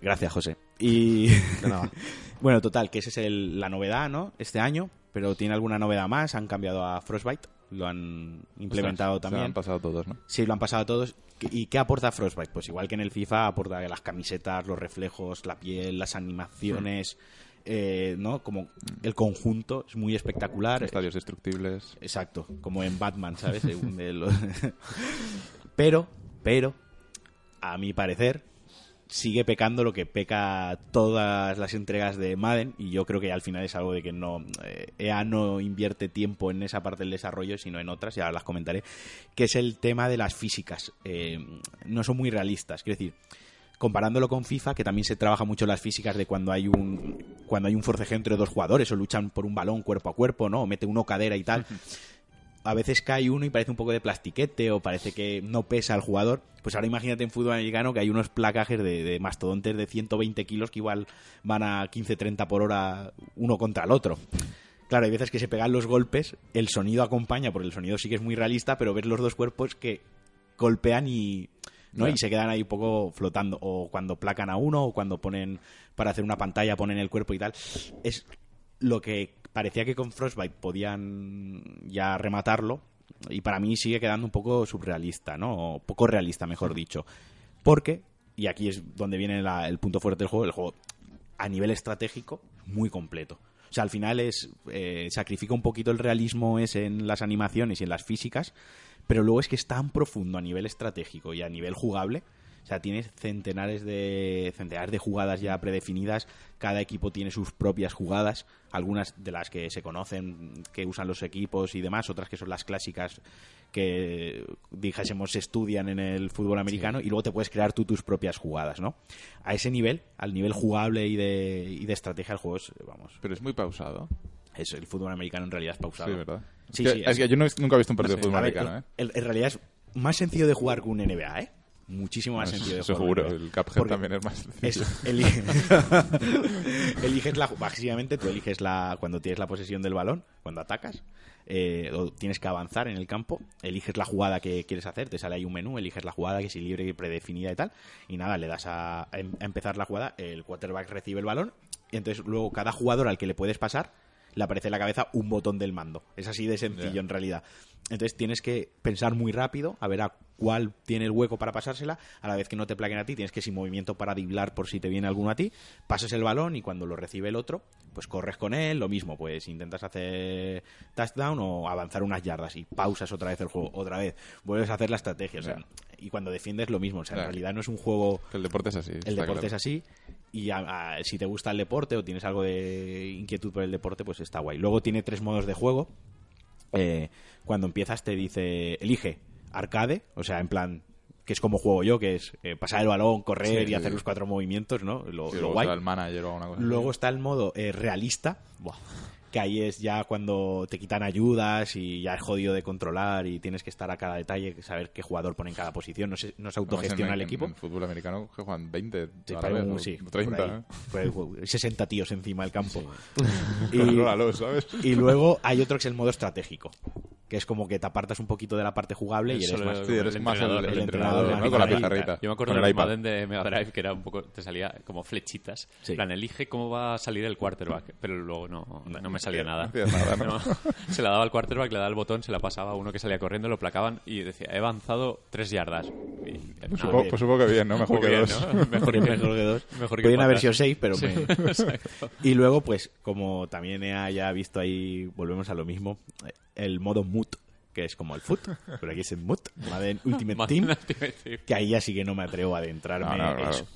Gracias, José. Y. Nada. bueno, total, que esa es el- la novedad, ¿no? Este año. Pero tiene alguna novedad más. Han cambiado a Frostbite. Lo han implementado Ostras, Se también. han pasado todos, ¿no? Sí, lo han pasado todos. ¿Y qué aporta Frostbite? Pues igual que en el FIFA, aporta las camisetas, los reflejos, la piel, las animaciones, eh, ¿no? Como el conjunto es muy espectacular. Estadios destructibles. Exacto, como en Batman, ¿sabes? Según de lo- pero, pero, a mi parecer, sigue pecando lo que peca todas las entregas de Madden y yo creo que al final es algo de que no eh, EA no invierte tiempo en esa parte del desarrollo sino en otras y ahora las comentaré que es el tema de las físicas. Eh, no son muy realistas. Quiero decir comparándolo con FIFA que también se trabaja mucho las físicas de cuando hay un cuando hay un forcejeo entre dos jugadores o luchan por un balón cuerpo a cuerpo no o mete uno cadera y tal a veces cae uno y parece un poco de plastiquete o parece que no pesa al jugador. Pues ahora imagínate en fútbol americano que hay unos placajes de, de mastodontes de 120 kilos que igual van a 15-30 por hora uno contra el otro. Claro, hay veces que se pegan los golpes, el sonido acompaña, porque el sonido sí que es muy realista, pero ves los dos cuerpos que golpean y, ¿no? Y se quedan ahí un poco flotando. O cuando placan a uno, o cuando ponen para hacer una pantalla, ponen el cuerpo y tal. Es lo que parecía que con Frostbite podían ya rematarlo y para mí sigue quedando un poco surrealista, ¿no? O poco realista, mejor dicho. Porque, y aquí es donde viene la- el punto fuerte del juego, el juego a nivel estratégico muy completo. O sea, al final es eh, sacrifica un poquito el realismo ese en las animaciones y en las físicas, pero luego es que es tan profundo a nivel estratégico y a nivel jugable. O sea, tienes centenares de centenares de jugadas ya predefinidas. Cada equipo tiene sus propias jugadas, algunas de las que se conocen, que usan los equipos y demás, otras que son las clásicas que dijésemos se estudian en el fútbol americano y luego te puedes crear tú tus propias jugadas, ¿no? A ese nivel, al nivel jugable y de, y de estrategia del juego, es, vamos, Pero es muy pausado. Es, el fútbol americano en realidad es pausado. Sí, ¿verdad? Sí, es sí, que, es es- que yo no- nunca he visto un partido de fútbol ver, americano, ¿eh? el- en realidad es más sencillo de jugar que un NBA, ¿eh? Muchísimo más sencillo de jugar. seguro, el Cuphead también es más es- sencillo. elige- eliges la básicamente tú eliges la cuando tienes la posesión del balón cuando atacas eh, o tienes que avanzar en el campo eliges la jugada que quieres hacer te sale ahí un menú eliges la jugada que es libre y predefinida y tal y nada le das a, a em- empezar la jugada el quarterback recibe el balón y entonces luego cada jugador al que le puedes pasar le aparece en la cabeza un botón del mando es así de sencillo en realidad entonces tienes que pensar muy rápido a ver a cuál tiene el hueco para pasársela, a la vez que no te plaquen a ti, tienes que sin movimiento para driblar por si te viene alguno a ti, pasas el balón y cuando lo recibe el otro, pues corres con él, lo mismo, pues intentas hacer touchdown o avanzar unas yardas y pausas otra vez el juego, otra vez, vuelves a hacer la estrategia, o sea, y cuando defiendes lo mismo, o sea, en realidad no es un juego el deporte es así. el deporte claro. es así y a- a- si te gusta el deporte o tienes algo de inquietud por el deporte, pues está guay. Luego tiene tres modos de juego. Eh, cuando empiezas te dice, elige arcade, o sea, en plan, que es como juego yo, que es eh, pasar el balón, correr Sí, y hacer sí. los cuatro movimientos, ¿no? Lo, luego guay. será el manager o alguna cosa así. Luego está el modo eh, realista, que ahí es ya cuando te quitan ayudas y ya es jodido de controlar y tienes que estar a cada detalle, saber qué jugador pone en cada posición, no se, no se autogestiona en- el equipo. En, fútbol americano que juegan 20 Sí, a vez, un- sí, 30. por ahí. ¿eh? Pues, 60 tíos encima del campo. Y... Contrólalo, ¿sabes? Y luego hay otro que es el modo estratégico, que es como que te apartas un poquito de la parte jugable y eres más... el- Sí, eres el más el, entrenador, el el entrenador, entrenador, ¿no? Con la ahí, pizarrita. Yo me acuerdo del. Madden de Mega Drive que era un poco, te salía como flechitas. Sí. En plan, elige cómo va a salir el quarterback, pero luego no, no me salía nada. hacías nada, ¿no? No. Se la daba al quarterback, le daba el botón, se la pasaba a uno que salía corriendo, lo placaban y decía, he avanzado tres yardas. Y, Pues nada, supongo, pues supongo que bien, ¿no? Mejor que bien, dos. Mejor que, mejor que dos. Mejor que patas. sido 6, pero Sí, me- exacto. Y luego, pues, como también he ya visto ahí, volvemos a lo mismo, el modo mood, que es como el foot, pero aquí es el mood, Madden Ultimate Team, Ultimate Team. que ahí ya sí que no me atrevo a adentrarme. No, no, claro.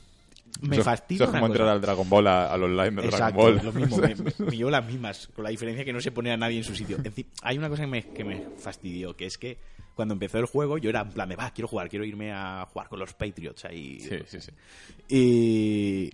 Me Eso- fastidia Eso es como cosa. entrar al Dragon Ball, a- al online del Exacto, Dragon Ball. lo mismo, me, me- me llevo las mismas, con la diferencia que no se pone a nadie en su sitio. En fin, hay una cosa que me, que me fastidió, que es que cuando empezó el juego yo era en plan de, va, quiero jugar, quiero irme a jugar con los Patriots ahí. Sí, sí, sí. Y,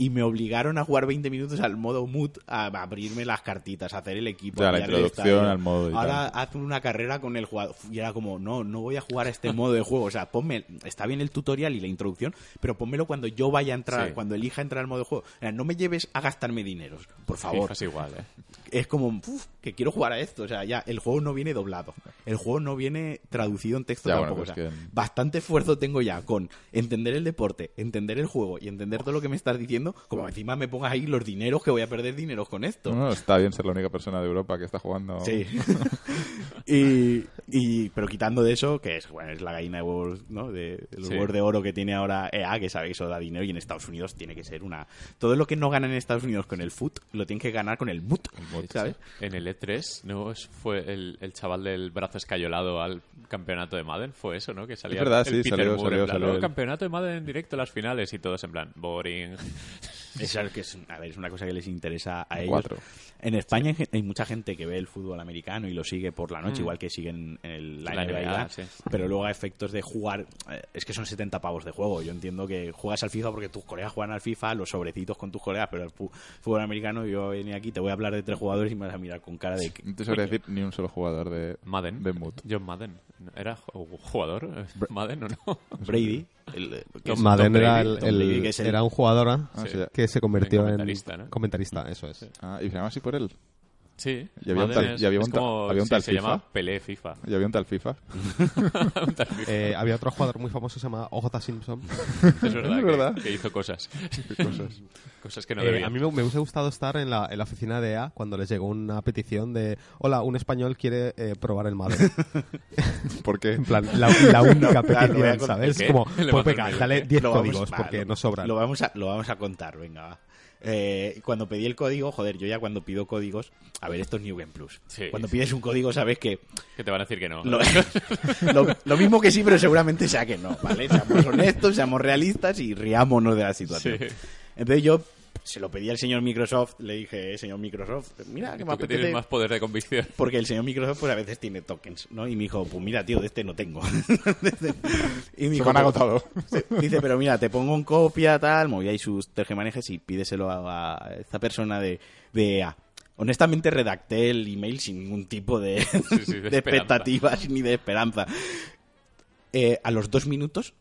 y me obligaron a jugar 20 minutos al modo mood, a abrirme las cartitas, a hacer el equipo. La el introducción al modo y Ahora haz una carrera con el jugador. Y era como, no, no voy a jugar a este modo de juego. O sea, ponme, está bien el tutorial y la introducción, pero pónmelo cuando yo vaya a entrar, Sí. cuando elija entrar al modo de juego. O sea, no me lleves a gastarme dineros, por favor es igual, ¿eh? es como, "Uf, que quiero jugar a esto. O sea, ya, el juego no viene doblado. El juego no viene traducido en texto Ya, tampoco. bueno, o pues sea, que- Bastante esfuerzo tengo ya con entender el deporte, entender el juego y entender todo lo que me estás diciendo, como encima me pongas ahí los dineros que voy a perder dineros con esto. No, está bien ser la única persona de Europa que está jugando. Sí. y, y- pero quitando de eso, que es, bueno, es la gallina de huevos, ¿no? De, los Sí. huevos de oro que tiene ahora EA, que sabe que eso da dinero y en Estados Unidos tiene que ser una... Todo lo que no ganan en Estados Unidos con el foot, lo tienen que ganar con el mut, ¿sabes? En el E3, ¿no? Fue el, el chaval del brazo escayolado al campeonato de Madden, fue eso, ¿no? Que salía Es verdad, el sí, Peter salió- Moore, salió- en plan, salió "Oh, él". campeonato de Madden en directo las finales y todos en plan, boring. Es que es, a ver, es una cosa que les interesa a ellos. Cuatro. En España hay mucha gente que ve el fútbol americano y lo sigue por la noche, igual que siguen el, la, La NBA, NBA, sí. pero luego a efectos de jugar, eh, es que son 70 pavos de juego. Yo entiendo que juegas al FIFA porque tus colegas juegan al FIFA, los sobrecitos con tus colegas, pero el fútbol americano yo venía aquí, te voy a hablar de tres jugadores y me vas a mirar con cara de... que- No te sabría decir ni un solo jugador de Madden. de Mood. John Madden. ¿Era ju- jugador? ¿Madden o no? Brady, el, que es Madden Tom era, Brady, el, Tom el- Brady, que es el- era un jugador ¿ah? Ah, Sí. que se convirtió en comentarista, ¿no? comentarista, eso es. Ah, y se llama así por él. Sí. Y había un tal- es- y había un como- había un sí, tal se FIFA. llama Pelé FIFA. Y había un tal FIFA. Un tal FIFA. Eh, había otro jugador muy famoso que se llama OJ Simpson. es verdad, es que- verdad. Que, hizo cosas. Cosas. Cosas que no Eh, debía. a mí me, me hubiese gustado estar en la, en la oficina de EA cuando les llegó una petición de hola, un español quiere eh, probar el Madden. ¿Por qué? En plan, la, la única No, petición, contar. ¿sabes? Como, pues venga, dale 10 Lo vamos- códigos porque nos sobran. Lo vamos a, lo vamos a contar, venga, va. Eh, cuando pedí el código, joder, yo ya cuando pido códigos, a ver, esto es New Game Plus. Sí, cuando sí. pides un código, sabes que Que te van a decir que no. lo, lo- lo mismo que sí, pero seguramente sea que no, ¿vale? Seamos honestos, seamos realistas y riámonos de la situación. Sí. Entonces yo se lo pedí al señor Microsoft, le dije, "Eh, señor Microsoft, mira, que me apetece... tienes más poder de convicción. Porque el señor Microsoft pues a veces tiene tokens, ¿no? Y me dijo, pues mira, tío, de este no tengo. y me Se dijo, me han "Pues, agotado. Dice, pero mira, te pongo en copia, tal, moví ahí sus tergemanejes y pídeselo a, a esta persona de, de EA. Honestamente redacté el email sin ningún tipo de, sí, de de esperanza. expectativas ni de esperanza. Eh, a los dos minutos,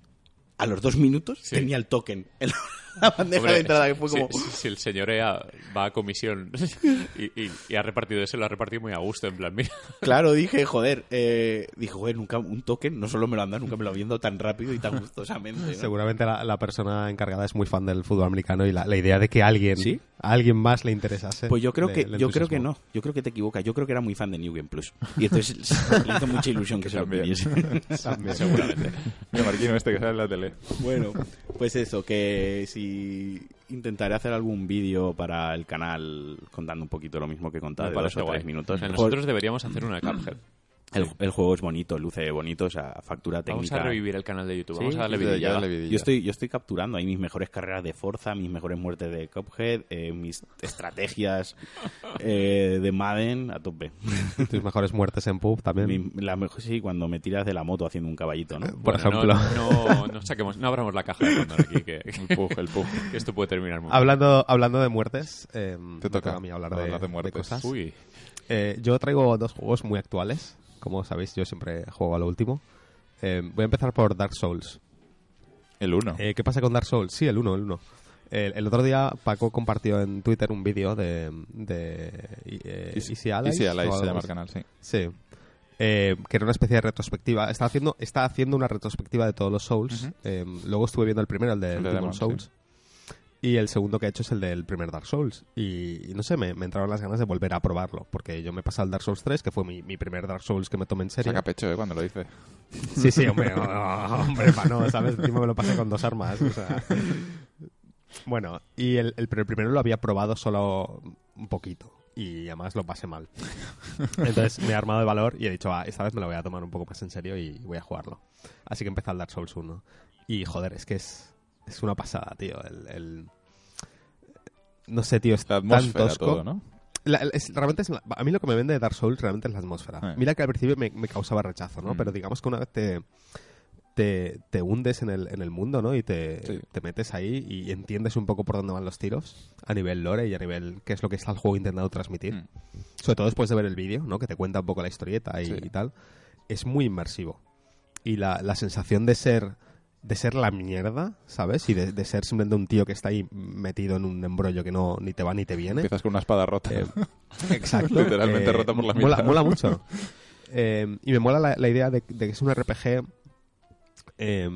a los dos minutos Sí. tenía el token en la bandeja Hombre, de entrada que fue si, como... si- si el señor EA va a comisión y, y- y ha repartido eso, lo ha repartido muy a gusto, en plan, mira, Claro, dije, joder, eh, dije, joder, nunca un token, no solo me lo han dado, nunca me lo habían dado tan rápido y tan gustosamente. ¿no? Seguramente la, la persona encargada es muy fan del fútbol americano y la, la idea de que alguien, ¿Sí? a alguien más le interesase. Pues yo creo le- que le yo creo que no, yo creo que te equivocas, yo creo que era muy fan de New Game Plus y entonces le hizo mucha ilusión que se lo También. pidiese. También. seguramente. Mira, Marquino este que sale en la tele. Bueno, pues eso, que si intentaré hacer algún vídeo para el canal contando un poquito lo mismo que contaba Me de dos o tres guay. minutos. O sea, El nosotros deberíamos hacer una Cuphead. El, el juego es bonito, luce bonito, o sea, factura técnica. Vamos a revivir el canal de YouTube, Sí, vamos a darle vidilla. Yo estoy, yo estoy capturando ahí mis mejores carreras de Forza, mis mejores muertes de Cuphead, eh, mis estrategias eh, de Madden a tope. Tus mejores muertes en pub también. Mi- la mejor sí, cuando me tiras de la moto haciendo un caballito, ¿no? Por Bueno, ejemplo. No, no, no saquemos, no abramos la caja de aquí, que, El pug, el pug. que esto puede terminar muy. Hablando, hablando de muertes, eh, Te toca a mí hablar hablar de, de de muertes. cosas. Uy, Eh, yo traigo dos juegos muy actuales. Como sabéis, yo siempre juego a lo último. Eh, voy a empezar por Dark Souls. El 1. Eh, ¿Qué pasa con Dark Souls? Sí, el 1, el 1. El, el otro día Paco compartió en Twitter un vídeo de, de eh, Easy, Allies. Easy Allies se llama el canal, sí. Sí. Eh, que era una especie de retrospectiva. Está haciendo, está haciendo una retrospectiva de todos los Souls. Eh, luego estuve viendo el primero, el de, El de Demon Demon, Souls. Y el segundo que he hecho es el del primer Dark Souls. Y, y no sé, me, me entraron las ganas de volver a probarlo. Porque yo me he pasado el Dark Souls 3, que fue mi, mi primer Dark Souls que me tomé en serio. Saca pecho, ¿eh? Cuando lo dice. Sí, sí, hombre, oh, hombre, pa, no, ¿sabes? Encima me lo pasé con dos armas, o sea... Bueno, y el, el, primero lo había probado solo un poquito, y además lo pasé mal. Entonces me he armado de valor y he dicho, ah, esta vez me lo voy a tomar un poco más en serio y voy a jugarlo. Así que empecé el Dark Souls 1. Y joder, es que es, es una pasada, tío. El, el- No sé, tío, es La tan tosco. todo, ¿no? La- es- realmente es la- a mí lo que me vende de Dark Souls realmente es la atmósfera. Eh. Mira que al principio me, me causaba rechazo, ¿no? Mm. Pero digamos que una vez te, te, te hundes en el, en el mundo, ¿no? Y te, Sí. te metes ahí y entiendes un poco por dónde van los tiros a nivel lore y a nivel qué es lo que está el juego intentando transmitir. Mm. Sobre todo después de ver el vídeo, ¿no? Que te cuenta un poco la historieta y, Sí. y tal. Es muy inmersivo. Y la, la sensación de ser de ser la mierda, ¿sabes? Y de, de ser simplemente un tío que está ahí metido en un embrollo que no ni te va ni te viene. Empiezas con una espada rota. Eh, exacto. Literalmente rota por la mola, mitad. mola mucho. Eh, y me mola la, la idea de, de que es un RPG. eh,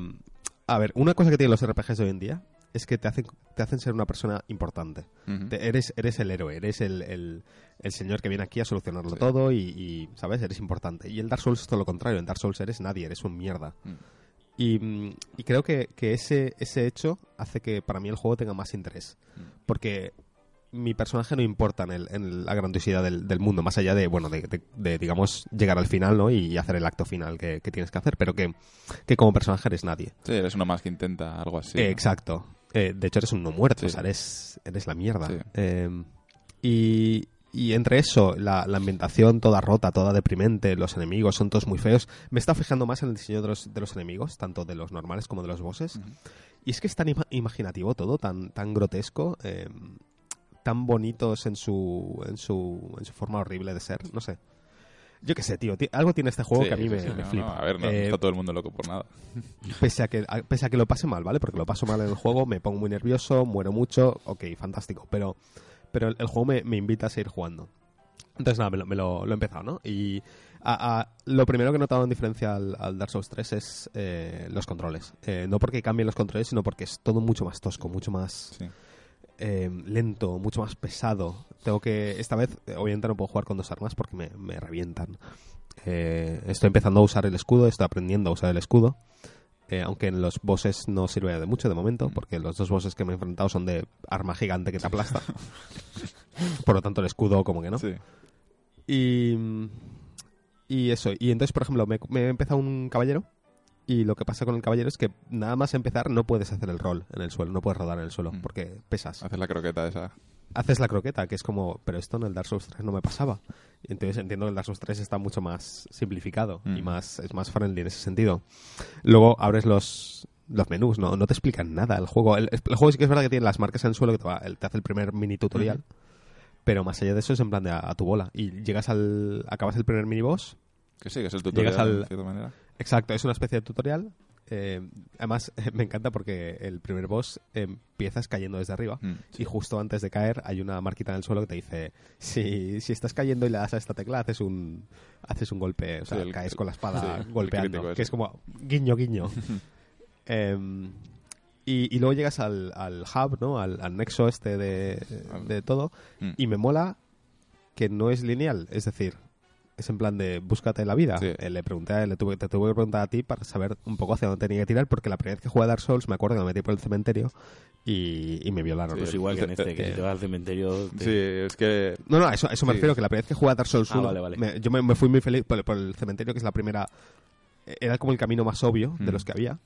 a ver, una cosa que tienen los RPGs de hoy en día es que te hacen, te hacen ser una persona importante. Te- eres, eres el héroe, eres el, el- el señor que viene aquí a solucionarlo Sí. todo y, y, ¿sabes? Eres importante. Y el Dark Souls es todo lo contrario. En Dark Souls eres nadie, eres un mierda. Mm. Y, mm, y creo que, que ese, ese hecho hace que para mí el juego tenga más interés. Mm. Porque mi personaje no importa en, el- en la grandiosidad del, del mundo, más allá de, bueno, de, de- de, digamos, llegar al final, ¿no? Y hacer el acto final que, que tienes que hacer, pero que, que como personaje eres nadie. Sí, eres uno más que intenta algo así. Eh, ¿no? exacto. Eh, de hecho, eres un no muerto, Sí. o sea, eres, eres la mierda. Sí. Eh, y, y entre eso, la, la ambientación toda rota, toda deprimente, los enemigos son todos muy feos. Me está fijando más en el diseño de los, de los enemigos, tanto de los normales como de los bosses. Ujú. Y es que es tan ima- imaginativo todo, tan, tan grotesco, eh, tan bonitos en su, en, su, en su forma horrible de ser, no sé. Yo qué sé, tío, algo tiene este juego Sí, que a mí sí, me, sí, me no, flipa. no, a ver, no Eh, está todo el mundo loco por nada. pese a que a- pese a que lo pase mal, ¿vale? Porque lo paso mal en el juego, me pongo muy nervioso, muero mucho, ok, fantástico, pero pero el, el juego me, me invita a seguir jugando. Entonces nada, me lo, me lo- lo he empezado, ¿no? Y a- a- lo primero que he notado en diferencia al, al Dark Souls 3 es eh, los controles. Eh, no porque cambien los controles, sino porque es todo mucho más tosco, mucho más Sí. eh, lento, mucho más pesado. Tengo que. Esta vez, eh, obviamente, no puedo jugar con dos armas porque me, me revientan. Eh, estoy empezando a usar el escudo, estoy aprendiendo a usar el escudo. Eh, aunque en los bosses no sirve de mucho de momento, porque los dos bosses que me he enfrentado son de arma gigante que te aplasta. Por lo tanto, el escudo, como que no. Sí. Y, y eso. Y entonces, por ejemplo, me, me he empezado un caballero. Y lo que pasa con el caballero es que nada más empezar no puedes hacer el rol en el suelo, no puedes rodar en el suelo, Mm. porque pesas. Haces la croqueta esa. Haces la croqueta, que es como, pero esto en el Dark Souls 3 no me pasaba. Entonces entiendo que el Dark Souls 3 está mucho más simplificado y Mm. más es más friendly en ese sentido. Luego abres los, los menús, no, no te explican nada el juego. El, el juego sí que es verdad que tiene las marcas en el suelo que te, va- te hace el primer mini tutorial. pero más allá de eso es en plan de a, a tu bola. Y llegas al. acabas el primer miniboss. Que sí, que es el tutorial, Llegas al- de cierta manera. Exacto, es una especie de tutorial. Eh, además, me encanta porque el primer boss empiezas cayendo desde arriba. Mm, Y justo antes de caer hay una marquita en el suelo que te dice si, si estás cayendo y le das a esta tecla haces un haces un golpe, o sea, Sí, el- caes con la espada sí, golpeando, que es como guiño guiño. Em, y, y luego llegas al, al hub, ¿no? Al, al nexo este de, de todo Mm. y me mola que no es lineal, es decir, es en plan de búscate la vida. Sí. Eh, le pregunté, a él, le tuve, te tuve que preguntar a ti para saber un poco hacia dónde tenía que tirar, porque la primera vez que jugué a Dark Souls me acuerdo que me metí por el cementerio y, y me violaron. Pues igual que en este, que si te vas al cementerio... te- Sí, es que... No, no, eso, eso me Sí. refiero, que la primera vez que jugué a Dark Souls Ah, 1, vale, vale. me- yo me, me fui muy feliz por, por el cementerio, que es la primera... Era como el camino más obvio de Mm. los que había.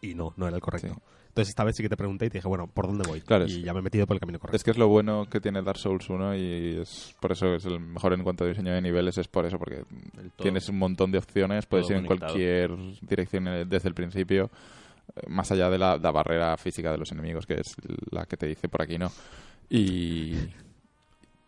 Y no, no era el correcto. Entonces esta vez sí que te pregunté y te dije, bueno, ¿por dónde voy? Claro, y es- ya me he metido por el camino correcto. Es que es lo bueno que tiene Dark Souls 1 y es por eso es el mejor en cuanto a diseño de niveles, es por eso, porque tienes un montón de opciones, puedes ir en conectado. cualquier dirección eh, desde el principio, eh, más allá de la, la barrera física de los enemigos, que es la que te dice por aquí, ¿no? Y...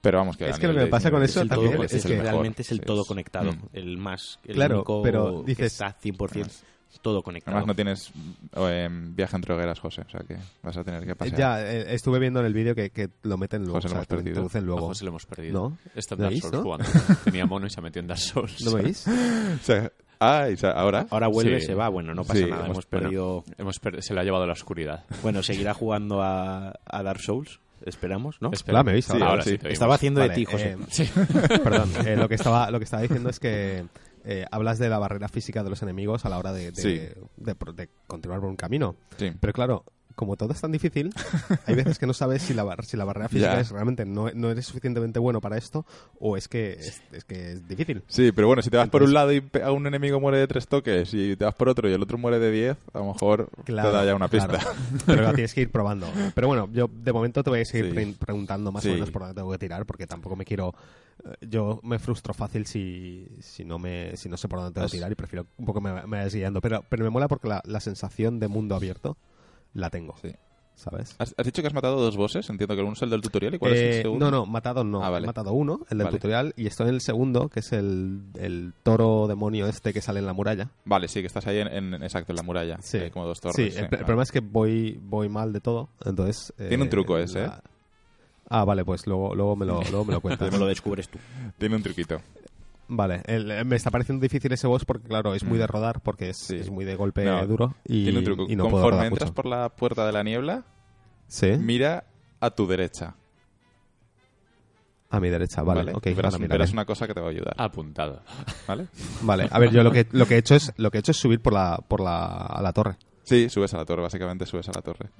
Pero vamos, que... Es que lo que de pasa con eso el niveles también todo, es es que que realmente es el todo conectado. Mm. El más... El Claro, único pero que dices- está 100% Además- todo conectado. Además no tienes eh, viaje entre hogueras, José, o sea que vas a tener que pasear. Ya, eh, estuve viendo en el vídeo que, que lo meten luego, José, lo o sea, hemos te lo perdido. introducen A luego. José lo hemos perdido. ¿No? Está en ¿Lo Dark veis, Souls no? jugando. Tenía mono y se metió en Dark Souls. ¿No veis? O sea, ah, y sa- ahora... Ahora vuelve, Sí. se va. Bueno, no pasa Sí, nada. hemos- Hemos perdido... Hemos per- se lo ha llevado a la oscuridad. Bueno, seguirá jugando a, a Dark Souls. Esperamos, ¿no? Espera. Hola, ¿me oís? Sí, Ahora, ahora sí. sí. te oímos. Estaba haciendo Vale, de ti, José. eh, Perdón, eh, lo, que estaba, lo que estaba diciendo es que eh, hablas de la barrera física de los enemigos a la hora de, de- Sí. de pro- de continuar por un camino. Sí. Pero claro, como todo es tan difícil, hay veces que no sabes si la, bar- si la barrera física es realmente no, no eres suficientemente bueno para esto o es que es, es que es difícil. Sí, pero bueno, si te vas por un lado y a un enemigo muere de tres toques y te vas por otro y el otro muere de diez, a lo mejor Claro, te da ya una pista. Pero la tienes que ir probando. Pero bueno, yo de momento te voy a seguir Sí. pre- preguntando más Sí. o menos por dónde tengo que tirar, porque tampoco me quiero. Eh, Yo me frustro fácil si, si no me si no sé por dónde tengo que Es- tirar y prefiero un poco me, me vayas guiando. Pero, pero me mola porque la, la sensación de mundo abierto la tengo, Sí. ¿sabes? ¿Has, has dicho que has matado dos bosses? Entiendo que uno es el del tutorial y cuál es Eh, el segundo. no, no, matado no. Ah, vale. He matado uno, el del Vale. tutorial, y estoy en el segundo, que es el, el toro demonio este que sale en la muralla. Vale, sí, que estás ahí en, en- exacto, en la muralla. Sí. Hay como dos torres. Sí, sí, el, problema es que voy, voy mal de todo, entonces... Tiene un eh, truco ese, la- Ah, vale, pues luego, luego, me, lo, luego me lo cuentas. Me lo descubres tú. Tiene un truquito. Vale, el- eh, me está pareciendo difícil ese boss porque, claro, es muy de rodar, porque es, Sí. es muy de golpe No, duro y, Tiene un truco. y no puedo Conforme rodar entras mucho. por la puerta de la niebla, Sí, mira a tu derecha. a mi derecha, vale, ¿vale? ok, verás, ahora miraré. verás una cosa que te va a ayudar. Apuntado. ¿Vale? Vale, a ver, yo lo que, lo que he hecho es lo que he hecho es subir por la, por la, a la torre. Sí, subes a la torre, básicamente subes a la torre.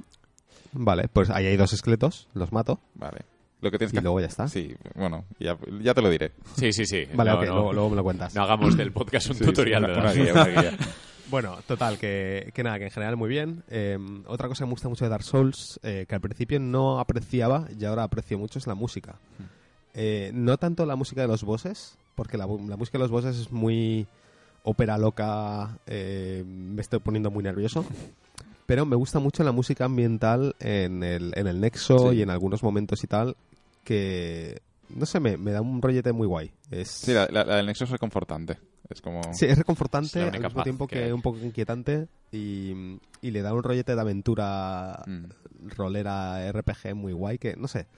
Vale, pues ahí hay dos esqueletos, los mato Vale. Lo que tienes y que luego ya está. Sí, bueno, ya, ya te lo diré. Sí, sí, sí. Vale, No, ok, no, Luego, luego me lo cuentas. no hagamos del podcast un Sí, tutorial. sí, de una, una guía, una guía. Bueno, total, que, que nada, que en general muy bien. Eh, otra cosa que me gusta mucho de Dark Souls, eh, que al principio no apreciaba y ahora aprecio mucho, es la música. Eh, no tanto la música de los bosses, porque la, la música de los bosses es muy ópera loca, eh, me estoy poniendo muy nervioso. Pero me gusta mucho la música ambiental en el, en el nexo Sí. y en algunos momentos y tal, que no sé, me, me da un rollete muy guay. Es, Sí, la, la- la del Nexo es reconfortante. Es como... Sí, es reconfortante, Es al mismo tiempo que que, un poco inquietante y, y le da un rollete de aventura Mm. rolera RPG muy guay que, no sé,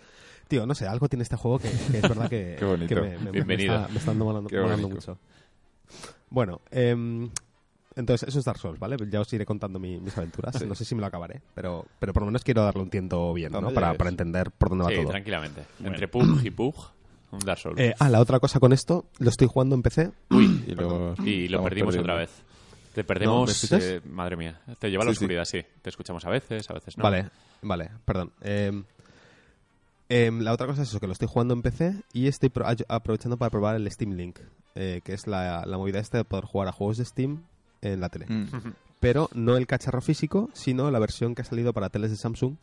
tío, no sé, algo tiene este juego que, que es verdad que, Qué bonito. que me, me- me está, me está molando, Qué molando bonito. mucho. Bueno, em, entonces eso es Dark Souls, ¿vale? Ya os iré contando mi- mis aventuras, Sí. no sé si me lo acabaré, pero, pero por lo menos quiero darle un tiento bien, ¿no? ¿Dónde Para, entender por dónde va Sí, todo. tranquilamente. Entre Pug y Pug, un Dark Souls. Eh, ah, la otra cosa con esto, lo estoy jugando en PC. Y, luego y lo perdimos perdiendo. otra vez. Te No, ¿me perdemos, eh, madre mía. Te lleva a la Sí, sí. oscuridad, sí. Te escuchamos a veces, a veces no. Vale, vale, perdón. Em, em, la otra cosa es eso, que lo estoy jugando en PC y estoy pro- aprovechando para probar el Steam Link, eh, que es la, la movida esta de poder jugar a juegos de Steam en la tele. Mm. Pero no el cacharro físico, sino la versión que ha salido para teles de Samsung,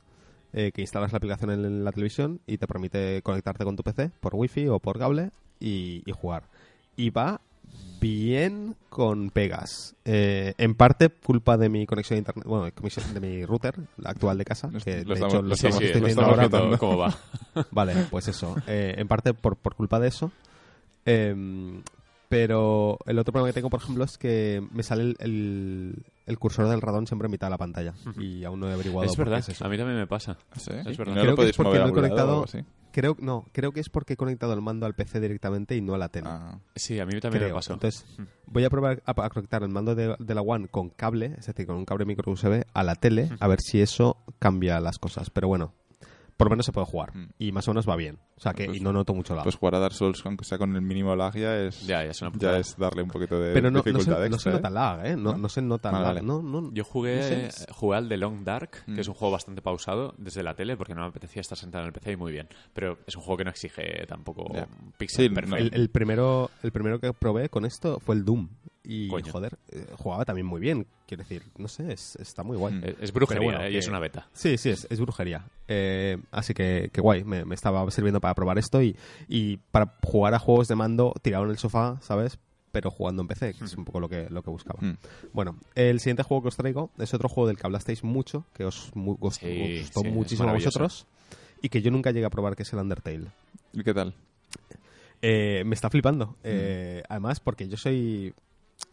eh, que instalas la aplicación en la televisión y te permite conectarte con tu PC por wifi o por cable y, y jugar. Y va bien con pegas. Eh, en parte culpa de mi conexión a internet, bueno, de conexión- de mi router la actual de casa, Lo- que lo de estamos- hecho lo lo Sí, estamos sí, estoy lo estamos ahora. viendo cómo va. Vale, pues eso. Eh, en parte por, por culpa de eso. Em, pero el otro problema que tengo, por ejemplo, es que me sale el, el- el cursor del radón siempre en mitad de la pantalla. Y aún no he averiguado Es por qué verdad, es eso. a mí también me pasa. ¿Sí? Es ¿Y verdad. ¿No Creo lo que es podéis porque a he conectado-? Creo, no, creo que es porque he conectado el mando al PC directamente y no a la tele. Ah, Sí, a mí también creo. me pasó. Entonces, voy a probar a, a conectar el mando de, de la One con cable, es decir, con un cable micro USB a la tele, a ver si eso cambia las cosas. Pero bueno, por lo menos se puede jugar. Mm. Y más o menos va bien. O sea que Pues- y no noto mucho lag. pues jugar a Dark Souls, aunque sea con el mínimo lag, ya es, Ya, ya es una ya es darle un poquito de Pero no, no, se, dificultad no se nota ¿eh? lag, ¿eh? No, ¿No? no se nota Vale, lag. No, no, Yo jugué, no sé, es- jugué al The Long Dark, Mm. que es un juego bastante pausado desde la tele, porque no me apetecía estar sentado en el PC y muy bien. Pero es un juego que no exige tampoco pixel Sí, perfecto. El, el primero, el primero que probé con esto fue el Doom. Y, Coño. joder, eh, jugaba también muy bien. Quiero decir, no sé, es- está muy guay. Mm. Es, es brujería, bueno, ¿eh? y es una beta. Sí, sí, es, es brujería. Eh, así que, que guay, me, me estaba sirviendo para probar esto y, y para jugar a juegos de mando tirado en el sofá, ¿sabes? Pero jugando en PC, que es un poco lo que, lo que buscaba. Mm. Bueno, el siguiente juego que os traigo es otro juego del que hablasteis mucho, que os, mu- Sí, gustó sí, muchísimo a vosotros y que yo nunca llegué a probar, que es el Undertale. ¿Y qué tal? Eh, me está flipando. Mm. Eh, además, porque yo soy.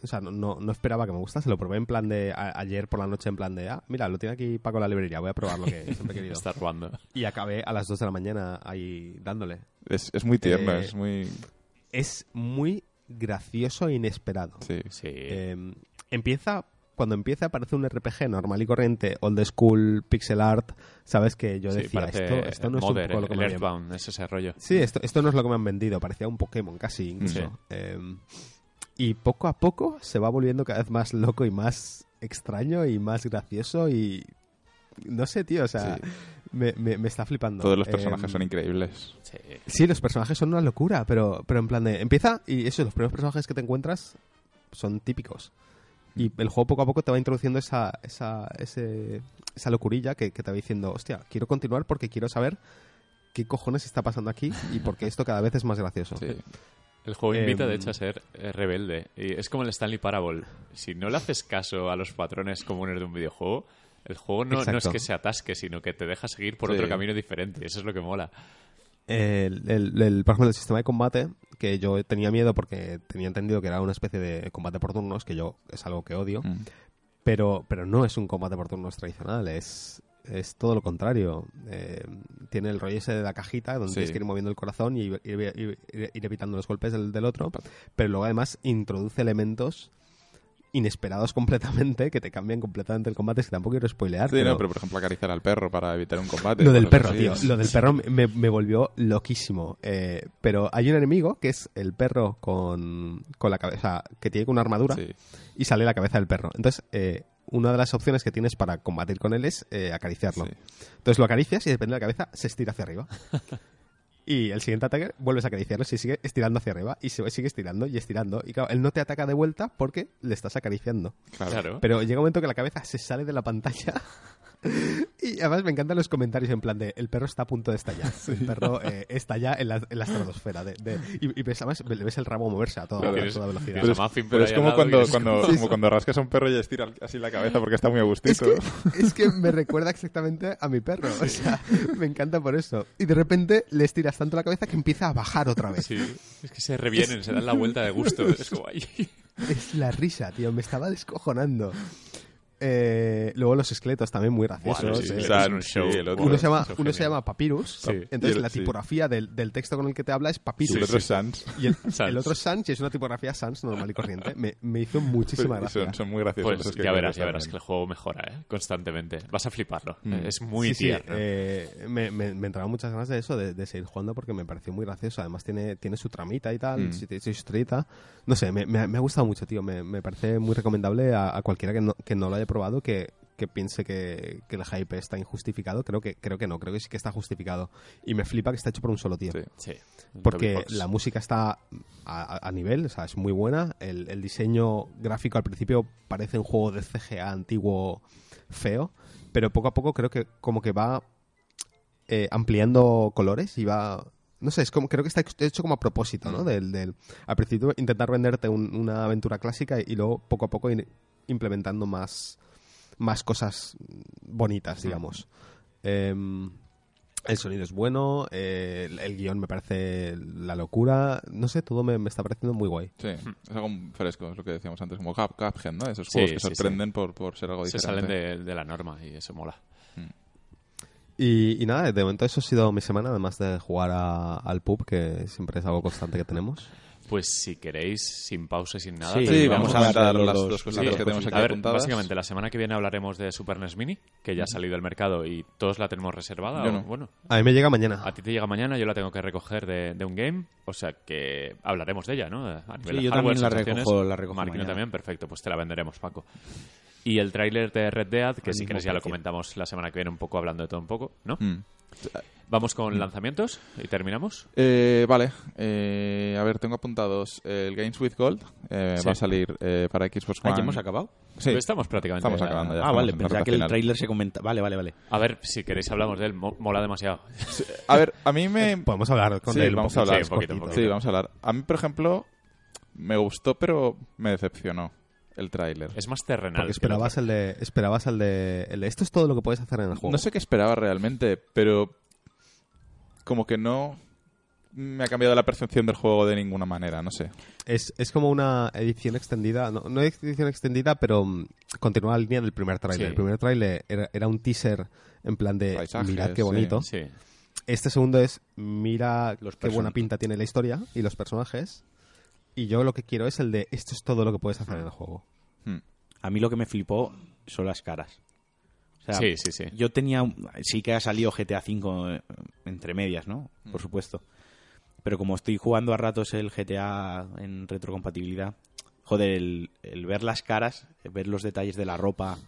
O sea, no, no, no esperaba que me gustase. Lo probé en plan de. a- ayer por la noche, en plan de. Ah, mira, lo tiene aquí Paco en la librería. Voy a probar lo que siempre he querido. Está robando. Y acabé a las 2 de la mañana ahí dándole. Es, es muy tierno, Eh, es muy... Es muy gracioso e inesperado. Sí. Sí. Eh, empieza. Cuando empieza parece un RPG normal y corriente, old school, pixel art, sabes que yo decía, esto, esto no es un poco lo que el me habían- Earthbound, es ese rollo. Sí, esto, esto no es lo que me han vendido, parecía un Pokémon casi incluso. Sí. Eh, y poco a poco se va volviendo cada vez más loco y más extraño y más gracioso y... No sé, tío, o sea, Sí. me, me- me está flipando. Todos los Eh, personajes son increíbles. Sí. Sí, los personajes son una locura, pero, pero en plan de... Empieza y eso, los primeros personajes que te encuentras son típicos. Y el juego poco a poco te va introduciendo esa, esa, ese- esa locurilla que, que te va diciendo, hostia, quiero continuar porque quiero saber qué cojones está pasando aquí y por qué esto cada vez es más gracioso. Sí. El juego invita, Em, de hecho, a ser eh, rebelde. Y es como el Stanley Parable. Si no le haces caso a los patrones comunes de un videojuego, el juego no, no es que se atasque, sino que te deja seguir por Sí. otro camino diferente. Eso es lo que mola. El, el- el- por ejemplo, el sistema de combate, que yo tenía miedo porque tenía entendido que era una especie de combate por turnos, que yo es algo que odio, Mm. pero, pero no es un combate por turnos tradicional, es, es todo lo contrario. Eh, tiene el rollo ese de la cajita, donde Sí. tienes que ir moviendo el corazón y ir, ir- ir- ir evitando los golpes del, del otro, pero luego además introduce elementos inesperados completamente que te cambian completamente el combate, es que tampoco quiero spoilear. Sí, pero- no, pero por ejemplo acariciar al perro para evitar un combate. lo del perro, tío. Lo del perro me, me volvió loquísimo. Eh, pero hay un enemigo que es el perro con, con la cabeza, que tiene una armadura Sí. y sale la cabeza del perro. Entonces, eh, una de las opciones que tienes para combatir con él es eh, acariciarlo. Sí. Entonces lo acaricias y depende de la cabeza se estira hacia arriba. Y el siguiente ataque vuelves a acariciarlo y sigue estirando hacia arriba y se sigue estirando y estirando. Y claro, él no te ataca de vuelta porque le estás acariciando. Claro. Claro. Pero llega un momento que la cabeza se sale de la pantalla. Y además me encantan los comentarios en plan de el perro está a punto de estallar. El perro eh, estalla en la, en la estratosfera. De, de- y, y ves, además le ves el rabo moverse a toda, Claro, a toda velocidad. Pero es, pero ahí es como cuando, es cuando, como- como cuando rascas a un perro y estira así la cabeza porque está muy a Es gustito. que, es que me recuerda exactamente a mi perro. O sea, me encanta por eso. Y de repente le estiras tanto la cabeza que empieza a bajar otra vez. Sí. Es que se revienen, se dan la vuelta de gusto. Es. Es la risa, tío. Me estaba descojonando. Eh, luego los esqueletos también muy graciosos. Eh. esqueletos. San, un show. sí, el otro. Uno se llama, uno se llama Papyrus. Sí. Entonces Y el- la sí. tipografía del, del texto con el que te habla es Y Papyrus. el otro es Sans. Y el, Sans. el otro es Sans y es una tipografía Sans normal y corriente. Me, me hizo muchísima gracia. Son, son muy graciosos. Pues los ya verás, ya verás que el juego mejora, ¿eh? Constantemente. Vas a fliparlo. Mm. Es muy Sí, sí, tierno. eh, me, me, me entraban muchas ganas de eso, de, de seguir jugando porque me pareció muy gracioso. Además tiene, tiene su tramita y tal, Mm. tiene su estrellita. No sé, me, me, ha- me ha gustado mucho, tío. Me, me parece muy recomendable a, a cualquiera que no, que no lo haya probado, que, que piense que, que el hype está injustificado. Creo que, creo que no, creo que sí que está justificado. Y me flipa que está hecho por un solo tío. Sí. Sí. Porque la música está a nivel, o sea, es muy buena. El, el diseño gráfico al principio parece un juego de CGA antiguo feo, pero poco a poco creo que como que va eh, ampliando colores y va no sé, es como, creo que está hecho como a propósito, ¿no? Del, del, al principio intentar venderte un- una aventura clásica y luego poco a poco ir implementando más, más cosas bonitas, digamos. Em, el sonido es bueno, eh, el, el guion me parece la locura, no sé, todo me, me está pareciendo muy guay. Sí, es algo fresco, es lo que decíamos antes, como Cup, Cuphead, ¿no? Esos Sí, juegos que sí, sí. sorprenden Por, por ser algo Se diferente. salen de, de la norma y eso mola. Y, y nada, de momento eso ha sido mi semana, además de jugar a- al pub, que siempre es algo constante que tenemos. Pues si queréis, sin pausa y sin nada. Sí, vamos, vamos a darle las los- dos cositas las que tenemos aquí A ver, apuntadas. básicamente la semana que viene hablaremos de Super NES Mini, que ya ha salido al mercado y todos la tenemos reservada. Yo o- no. Bueno, A mí me llega mañana. a ti te llega mañana, yo la tengo que recoger de, de un game, o sea que hablaremos de ella, ¿no? A nivel Sí, de yo hardware, también la recojo- la recojo Marquino mañana. también, perfecto, pues te la venderemos, Paco. Y el tráiler de Red Dead, que si quieres ya lo comentamos la semana que viene un poco, hablando de todo un poco, ¿no? Mm. Vamos con lanzamientos y terminamos. Eh, vale, eh, a ver, tengo apuntados el Games with Gold, eh, Sí. va a salir eh, para Xbox Ah, One. ¿ya hemos acabado? Sí, Pues estamos prácticamente... estamos acabando ya. ah, vale, pensaba que el tráiler se comenta... Vale, vale, vale. A ver, si queréis hablamos de él, mo- mola demasiado. A ver, a mí me... Podemos hablar con Sí, él. un vamos a poquito, hablar. Sí, un poquito, Sí, vamos a hablar. A mí, por ejemplo, me gustó, pero me decepcionó el tráiler. Es más terrenal. Porque que el esperabas el de, esperabas el de, el de esto es todo lo que puedes hacer en el juego. No sé qué esperaba realmente, pero como que no me ha cambiado la percepción del juego de ninguna manera, no sé. Es, es como una edición extendida, no, no es edición extendida, pero mm, continúa la línea del primer tráiler. Sí. El primer tráiler era, era un teaser en plan de Paisajes, mirad qué bonito. Sí. Este segundo es mira Los qué buena pinta tiene la historia y los personajes. Y yo lo que quiero es el de esto es todo lo que puedes hacer en el juego. Hmm. A mí lo que me flipó son las caras. O sea, Sí, sí, sí. Yo tenía... un- Sí que ha salido GTA V eh, entre medias, ¿no? Mm. Por supuesto. Pero como estoy jugando a ratos el GTA en retrocompatibilidad, joder, el, el ver las caras, ver los detalles de la ropa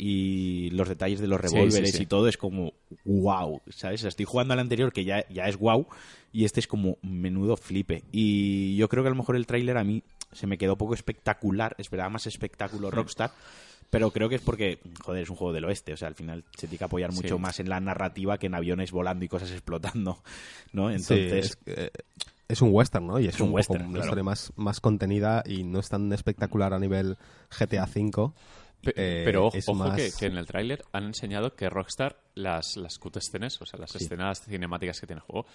y los detalles de los Sí, sí, revólveres sí. y todo es como wow, ¿sabes? Estoy jugando al anterior que ya, ya es wow y este es como menudo flipe. Y yo creo que a lo mejor el tráiler a mí se me quedó poco espectacular, esperaba más espectáculo Rockstar, pero creo que es porque, joder, es un juego del oeste, o sea, al final se tiene que apoyar mucho Sí. más en la narrativa que en aviones volando y cosas explotando, ¿no? Entonces, Sí, es, eh, es un western, ¿no? Y es, Es un un, poco western, una claro. historia más, más contenida y no es tan espectacular a nivel GTA V. Eh, pero ojo, más- que, que en el tráiler han enseñado que Rockstar, las, las cutscenes, o sea, las escenas cinemáticas que tiene el juego,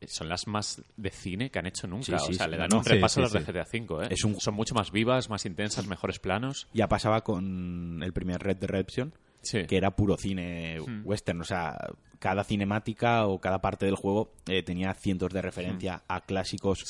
eh, son las más de cine que han hecho nunca. Sí, sí, o sea, sí, le dan un repaso a las de GTA V. ¿eh? Es un- Son mucho más vivas, más intensas, mejores planos. ya pasaba con el primer Red Dead Redemption, que era puro cine western, o sea, cada cinemática o cada parte del juego eh, tenía cientos de referencia a clásicos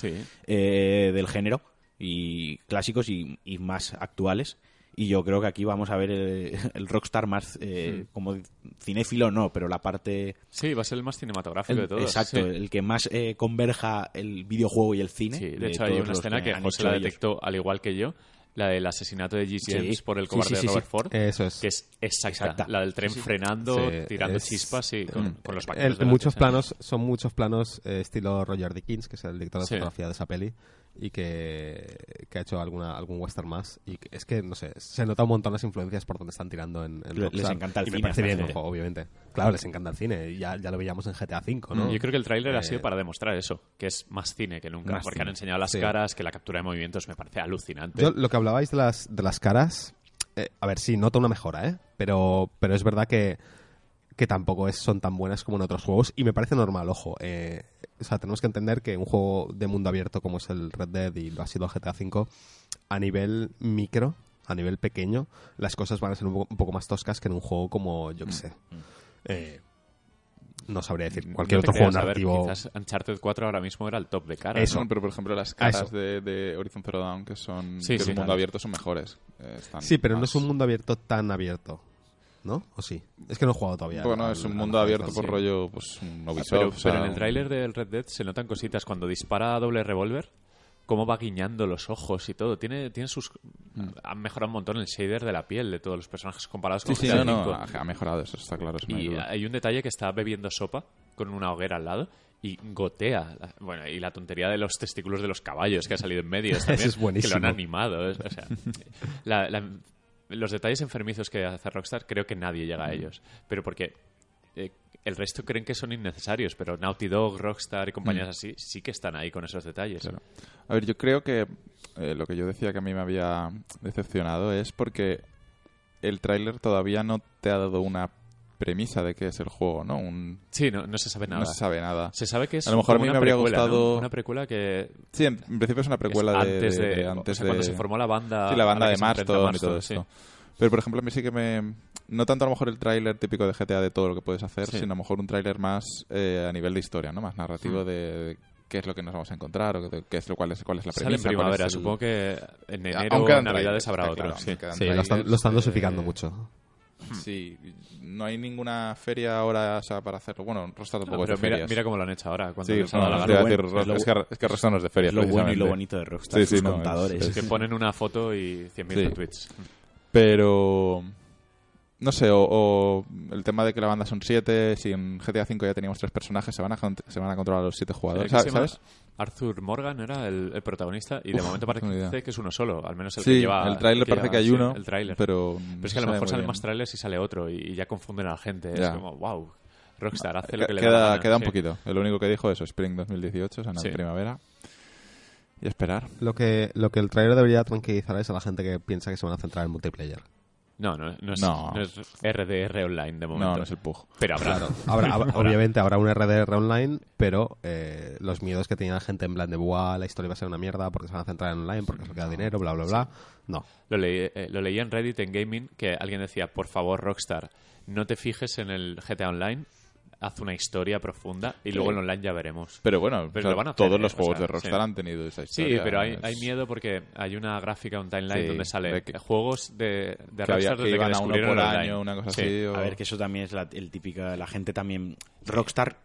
eh, del género y clásicos y, y más actuales. Y yo creo que aquí vamos a ver el, el Rockstar más eh, como cinéfilo, no, pero la parte Sí, va a ser el más cinematográfico el- de todos. exacto, sí. el que más eh, converja el videojuego y el cine. Sí, de, de hecho hay una escena que, han José la ellos. detectó al igual que yo, la del asesinato de G. Sí. James por el Sí, cobarde sí, sí, Robert sí. Ford, Eso es. que es exacta, Exacta. la del tren Sí, sí. frenando, Sí, tirando es- chispas y con, con los El- muchos planos son muchos planos eh, estilo Roger Dickens, que es el director de fotografía de esa peli y que, que ha hecho alguna algún western más y que- es que no sé se nota un montón las influencias por donde están tirando en, en Le- les Rockstar. encanta el y me cine parece a esta bien el gente. juego obviamente claro les encanta el cine y ya, ya lo veíamos en GTA V ¿no? Yo creo que el tráiler ha Eh, sido para demostrar eso, que es más cine que nunca, Más porque cine. han enseñado las Sí. caras, que la captura de movimientos me parece alucinante. Yo, lo que hablabais de las, de las caras, eh, a ver, sí, noto una mejora, ¿eh? Pero, pero es verdad que, que tampoco es, son tan buenas como en otros juegos y me parece normal, ojo. eh, o sea, tenemos que entender que un juego de mundo abierto como es el Red Dead y lo ha sido GTA V, a nivel micro, a nivel pequeño, las cosas van a ser un poco, un poco más toscas que en un juego como, yo qué sé. eh, no sabría decir cualquier No otro juego narrativo. quizás Uncharted 4 ahora mismo era el top de caras. Eso. ¿no? Pero, por ejemplo, las caras de, de Horizon Zero Dawn, que son Sí, que sí, el mundo abierto, son mejores. Eh, están Sí, pero no es un mundo abierto tan abierto. ¿No? ¿O sí? Es que no he jugado todavía. Bueno, al- es un mundo abierto por sí. rollo, pues, un Ubisoft. Pero, o sea, pero en el tráiler del Red Dead se notan cositas cuando dispara a doble revólver, cómo va guiñando los ojos y todo. Tiene, tiene sus... Han mejorado un montón el shader de la piel de todos los personajes comparados Sí, con sí, GTA no, no, V. ha mejorado eso, está claro. eso no hay Y hay un detalle que está bebiendo sopa con una hoguera al lado y gotea. Bueno, y la tontería de los testículos de los caballos que ha salido en medio también, es buenísimo. que lo han animado. es- o sea, la- la- los detalles enfermizos que hace Rockstar creo que nadie llega a ellos. Pero porque eh, el resto creen que son innecesarios, pero Naughty Dog, Rockstar y compañías así sí que están ahí con esos detalles. Claro. A ver, yo creo que eh, lo que yo decía que a mí me había decepcionado es porque el tráiler todavía no te ha dado una premisa de qué es el juego, ¿no? Un, Sí, no, no se sabe nada. no se sabe nada. Se sabe que es A lo mejor a mí una me habría precuela, ¿no? gustado- Una precuela que Sí, en, en principio es una precuela es de, antes de, de- antes o sea, cuando de- se formó la banda Sí, la banda de Marston y todo sí. esto. Pero, por ejemplo, a mí sí que me... No tanto a lo mejor el tráiler típico de GTA de todo lo que puedes hacer, Sí. sino a lo mejor un tráiler más eh, a nivel de historia, ¿no? Más narrativo de qué es lo que nos vamos a encontrar o de qué es lo cuál es, cuál es la Sale premisa. en cuál es primavera, el- supongo que en enero o en Navidades habrá otro. claro, sí. lo están, trailers, lo están eh, dosificando mucho. Sí, no hay ninguna feria ahora o sea, para hacerlo. Bueno, Rockstar No, tampoco pero es de mira, ferias. mira cómo lo han hecho ahora. Cuando Sí, no, la a decir, Bueno, es, que, es que Rockstar no es de ferias. Es lo bueno y lo bonito de Rockstar, Sí, sí, sus no, contadores. es- que ponen una foto y 100.000 Sí. retweets. Pero no sé, o, o el tema de que la banda son siete, si en GTA V ya teníamos tres personajes, se van a, se van a controlar los siete jugadores. ¿sabes? Arthur Morgan era el, el protagonista y de Uf, momento parece que es uno solo, al menos el Sí, que lleva... el tráiler parece lleva, que hay sí, uno, el tráiler. pero... Pero es que a lo mejor salen más trailers y sale otro y, y ya confunden a la gente. Es como, wow, Rockstar hace lo que le da queda, la queda un Sí. poquito. Lo único que dijo es Spring 2018, o sea, no Sí. primavera. Y esperar. Lo que, lo que el trailer debería tranquilizar es a la gente que piensa que se van a centrar en multiplayer. No, no, no es, No. no es RDR online de momento. No, no es el Pug. Pero habrá. Habrá- habrá- obviamente habrá un RDR online, pero eh, los miedos que tenía la gente en plan de Buah, la historia va a ser una mierda porque se van a centrar en online, porque eso queda dinero, bla, bla, bla. No. Lo leí, eh, lo leí en Reddit, en Gaming, que alguien decía, por favor, Rockstar, no te fijes en el GTA Online, haz una historia profunda y luego en online ya veremos. Pero bueno, Pero o sea, lo van a hacer, todos los O juegos sea, de Rockstar sí. han tenido esa Sí, historia. pero hay, miedo porque hay una gráfica, un timeline Sí, donde sale de que- juegos de, de que, había, Rockstar que desde que iban a uno por el año, una cosa Sí. así. o- A ver, que eso también es la, el típico... La gente también... Rockstar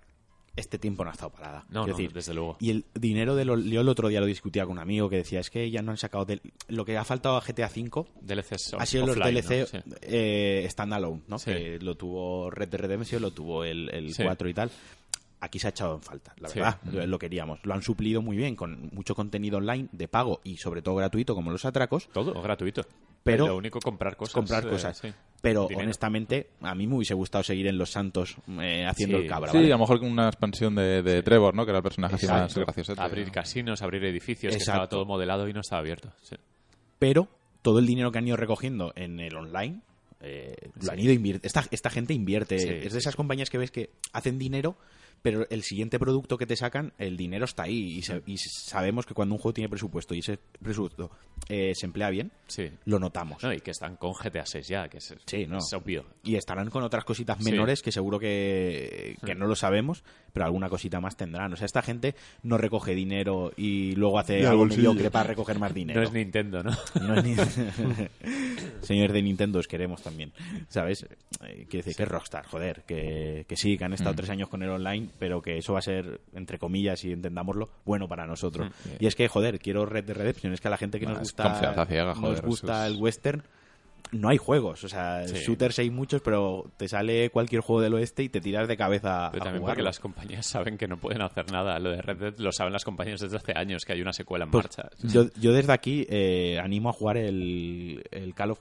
este tiempo no ha estado parada. No, no, decir, desde luego. Y el dinero de lo, yo el otro día lo discutía con un amigo que decía, es que ya no han sacado... del- lo que ha faltado a GTA V DLCs ha sido los DLC ¿no? Sí. eh, standalone, ¿no? Sí. Que lo tuvo Red Dead Redemption, lo tuvo el, el Sí. 4 y tal. Aquí se ha echado en falta, la verdad. Lo, lo queríamos. Lo han suplido muy bien con mucho contenido online de pago y sobre todo gratuito como los atracos. Todo gratuito. Pero- lo único comprar cosas. comprar eh, cosas. sí. Pero Dinero. honestamente, a mí me hubiese gustado seguir en Los Santos eh, haciendo Sí. el cabra. Sí, ¿vale? a lo mejor con una expansión de, de Trevor, ¿no? Que era el personaje así más Exacto. gracioso. Abrir casinos, abrir edificios, que Exacto. estaba todo modelado y no estaba abierto. Sí. Pero todo el dinero que han ido recogiendo en el online eh, lo han ido invirtiendo. Esta, esta gente invierte. Sí, es de sí, esas compañías que ves que hacen dinero, pero el siguiente producto que te sacan, el dinero está ahí. Y, se- y sabemos que cuando un juego tiene presupuesto y ese presupuesto eh, se emplea bien, Sí. lo notamos. No, y que están con GTA 6 ya, que es, Sí, no. es obvio. Y estarán con otras cositas Sí. menores que seguro que, que no lo sabemos, pero alguna cosita más tendrán. O sea, esta gente no recoge dinero y luego hace al algo bolsillo. mediocre para recoger más dinero. No es Nintendo, ¿no? No es ni- Señores de Nintendo, os queremos también. ¿Sabes? Eh, quiero decir que es Rockstar, joder. Que, que sí, que han estado Mm. tres años con el online, pero que eso va a ser, entre comillas, y entendámoslo, bueno para nosotros. Mm. Y es que, joder, quiero Red Dead Redemption. Es que a la gente que Bueno, nos gusta, nos gusta el western, no hay juegos. O sea, Sí. shooters hay muchos, pero te sale cualquier juego del oeste y te tiras de cabeza Pero a también jugarlo. porque las compañías saben que no pueden hacer nada. Lo de Red Dead lo saben las compañías desde hace años, que hay una secuela en Pues, marcha. yo, yo desde aquí eh, animo a jugar el, el Call of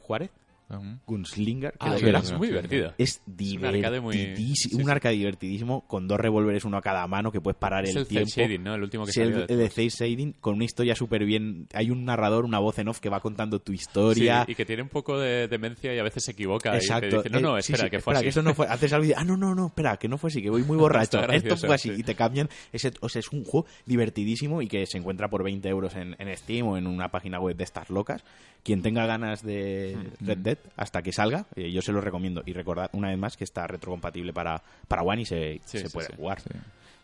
Gunslinger, Ah, es muy divertido. Es un arcade muy- divertidísimo, sí, un sí. arcade divertidísimo con dos revólveres, uno a cada mano, que puedes parar Es el, el tiempo. shading, ¿no? El último que Sí, salió el, de shading, con una historia súper bien. Hay un narrador, una voz en off que va contando tu historia. Sí, y que tiene un poco de demencia y a veces se equivoca. Exacto. Y te dice, no, no, Eh, sí, espera, sí, que fue espera, así. que eso no fue. Haces algo y dices, ah, no, no, no, espera, que no fue así, que voy muy borracho. Esto fue así. sí. Y te cambian. Ese, o sea, es un juego divertidísimo y que se encuentra por 20 euros en, en Steam o en una página web de estas locas. Quien tenga ganas de Mm, Red Dead hasta que salga, eh, yo se lo recomiendo. Y recordad una vez más que está retrocompatible para, para One y se, Sí, se sí, puede sí. jugar.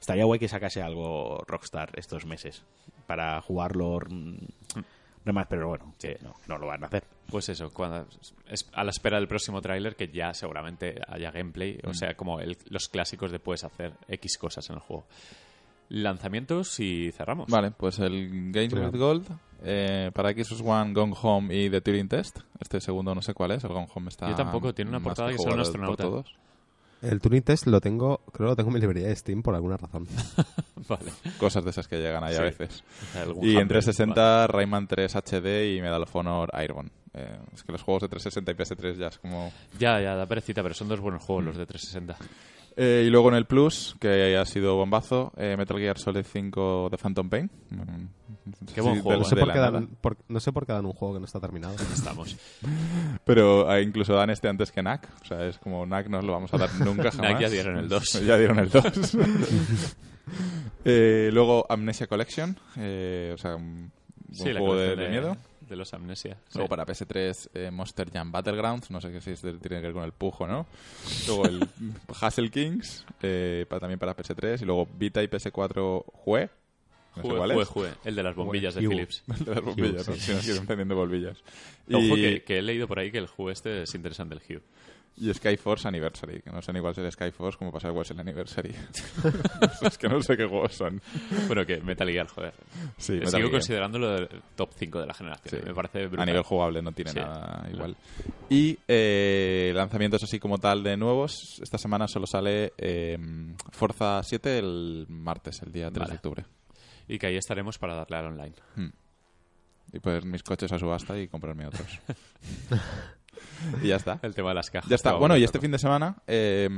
Estaría guay que sacase algo Rockstar estos meses para jugarlo. mm, pero bueno, que no, no lo van a hacer. Pues eso, cuando, es a la espera del próximo tráiler que ya seguramente haya gameplay, Mm. o sea, como el- los clásicos de puedes hacer X cosas en el juego. Lanzamientos y cerramos. Vale, pues el Games with Gold eh, para Xbox One, Gone Home y The Turing Test. Este segundo no sé cuál es, el Gone Home está... Yo tampoco, tiene una portada que sale un astronauta. todos. El Turing Test lo tengo, creo que lo tengo en mi librería de Steam por alguna razón. Vale. Cosas de esas que llegan ahí Sí. a veces. Y en Humble, 360 Rayman 3 HD y Medal of Honor Airborne. Eh, es que los juegos de 360 y PS3 ya es como... vale. Ya, ya, da perecita, pero son dos buenos juegos los de 360. Eh, y luego en el Plus, que ha sido bombazo, eh, Metal Gear Solid 5 de Phantom Pain. Qué buen juego, No sé, por qué dan, por- no sé por qué dan un juego que no está terminado. Estamos. Pero eh, incluso dan este antes que NAC. O sea, es como NAC no lo vamos a dar nunca jamás. NAC ya dieron el 2. ya dieron el 2. Eh, luego Amnesia Collection. eh, o sea, un Sí, juego de, de miedo. De los Amnesia. Luego Sí. para PS3 eh, Monster Jam Battlegrounds, no sé qué si es de- tiene que ver con el pujo, ¿no? Luego el Hustle Kings, eh, para, también para PS3, y luego Vita y PS4 Jue, no sé Jue, cuál jue, es. jue, el de las bombillas de Hue. Philips. El de las bombillas, ¿no? Si nos quieren encendiendo bombillas. Ojo Y, que, que he leído por ahí que el Hue este es interesante, el Hue. Y Skyforce Anniversary, que no cuál es el Skyforce, como pasa igual el Anniversary. es que no sé qué juegos son. Bueno, que Metal Gear, joder. Sí, Metal Sigo Gear. considerándolo el top 5 de la generación. Sí. Me parece A nivel jugable no tiene Sí. nada igual. Y eh, lanzamientos así como tal de nuevos. Esta semana solo sale eh, Forza 7 el martes, el día 3 Vale. de octubre. Y que ahí estaremos para darle al online. Y poner mis coches a subasta y comprarme otros. y ya está. El tema de las cajas. Ya está. Bueno, y este fin de semana, eh,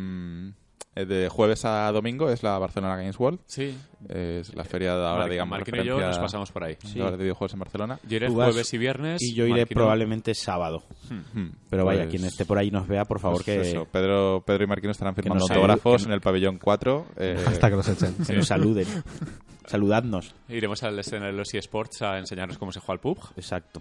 eh, de jueves a domingo, es la Barcelona Games World. Sí. Es la feria de ahora, Mar- digamos, Marquino y yo nos pasamos por ahí. de ahora de videojuegos en Barcelona. Yo iré jueves y viernes. Y yo iré probablemente sábado. Hmm. Pero vaya, Pues- quien esté por ahí nos vea, por favor, pues que, eso, Pedro, Pedro y Marquino estarán firmando nos autógrafos en el pabellón 4. eh, Hasta que los echen. que nos saluden. Saludadnos. Iremos al escenario de los eSports a enseñaros cómo se juega al pub. Exacto.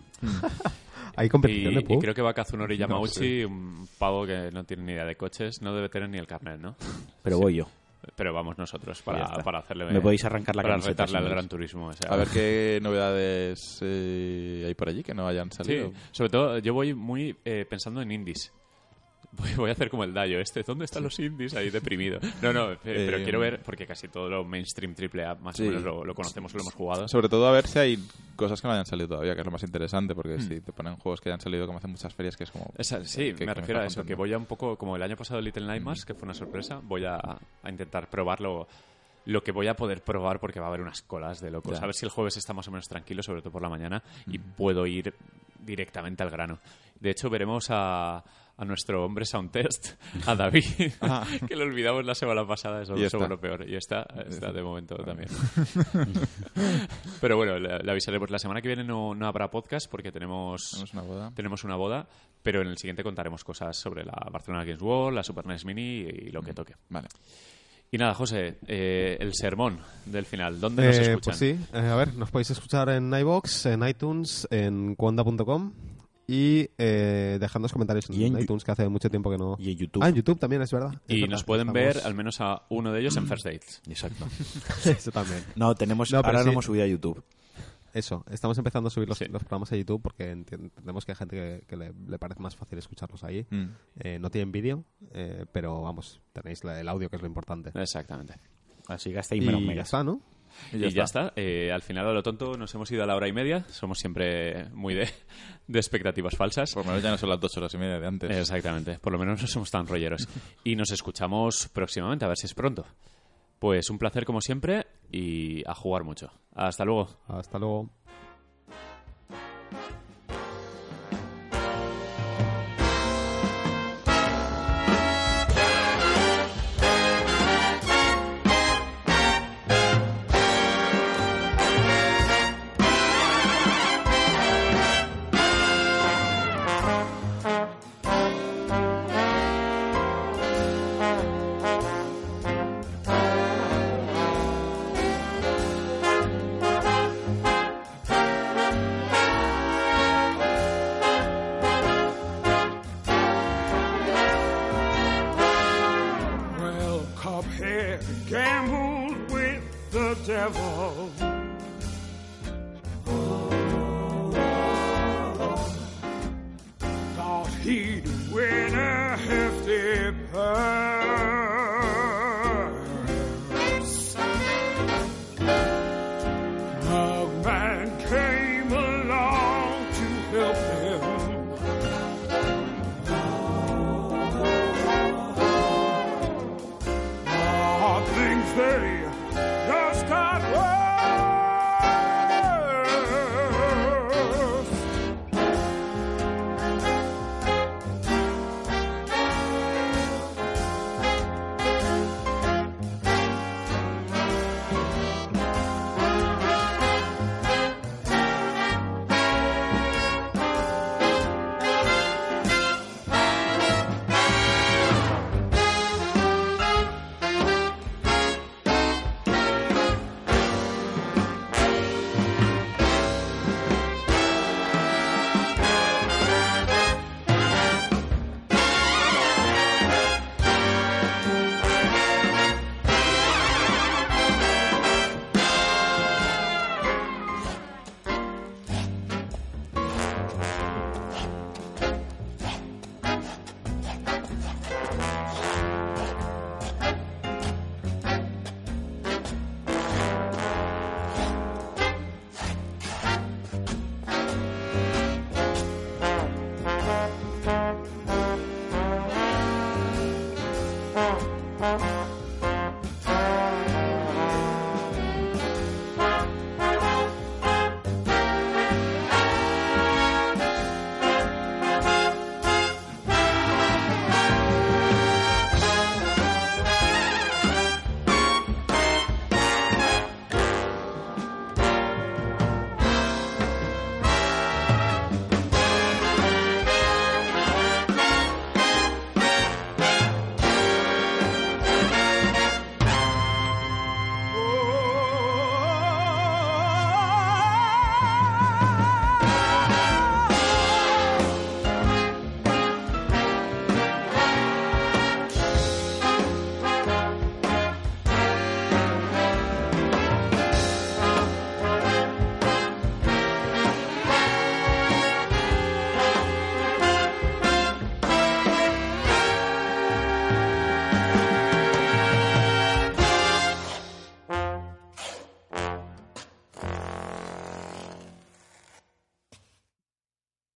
Hay Y, competición de y pub. creo que va Kazunori No Yamauchi, un pavo que no tiene ni idea de coches, no debe tener ni el carnet, ¿no? Pero voy yo. Pero vamos nosotros para, para hacerle... Me podéis arrancar la para camiseta. retarle si al Gran Turismo. o sea. A ver qué novedades eh, hay por allí que no hayan Sí, salido. sobre todo yo voy muy eh, pensando en indies. Voy, voy a hacer como el Dayo este. ¿Dónde están los indies? Ahí deprimido. No, no, eh, pero Eh, quiero ver, porque casi todo lo mainstream triple A más Sí. o menos lo, lo conocemos, lo hemos jugado. Sobre todo a ver si hay cosas que no hayan salido todavía, que es lo más interesante, porque Hmm. si te ponen juegos que hayan salido como hacen muchas ferias, que es como... Esa- sí, que- me refiero a eso, que voy a un poco, como el año pasado Little Nightmares, que fue una sorpresa, voy a, a intentar probarlo lo que voy a poder probar porque va a haber unas colas de locos. Ya. A ver si el jueves está más o menos tranquilo, sobre todo por la mañana, y puedo ir directamente al grano. De hecho, veremos a, a nuestro hombre sound test, a David, que lo olvidamos la semana pasada, eso Ah. Está. lo peor. Y está, está de momento también. Pero bueno, le, le avisaremos. La semana que viene no, no habrá podcast porque tenemos Tenemos una boda. tenemos una boda, pero en el siguiente contaremos cosas sobre la Barcelona Games World, la Super NES Mini y lo que toque. Vale. Y nada, José, eh, el sermón del final, ¿dónde nos Eh, escuchan? pues sí, eh, a ver, nos podéis escuchar en iBox, en iTunes, en cuanda.com y eh, dejadnos comentarios en, Y en iTunes, que hace mucho tiempo que no. Y en YouTube. Ah, en YouTube también, es verdad. es Y verdad, nos pueden estamos- ver al menos a uno de ellos en First Dates. Exacto. Eso también. No, tenemos, No, pero ahora sí. lo hemos subido a YouTube. Eso, estamos empezando a subir los, Sí. los programas a YouTube porque entendemos que hay gente que, que le, le parece más fácil escucharlos ahí. Mm. Eh, no tienen vídeo, eh, pero vamos, tenéis la- el audio que es lo importante. Exactamente. Así gastéis Y menos ya megas. está, ¿no? Y ya, está. Eh, al final, a lo tonto, nos hemos ido a la hora y media. Somos siempre muy de, de expectativas falsas. Por lo menos ya no son las dos horas y media de antes. Exactamente. Por lo menos no somos tan rolleros. Y nos escuchamos próximamente, a ver si es pronto. Pues un placer como siempre y a jugar mucho. Hasta luego. Hasta luego. The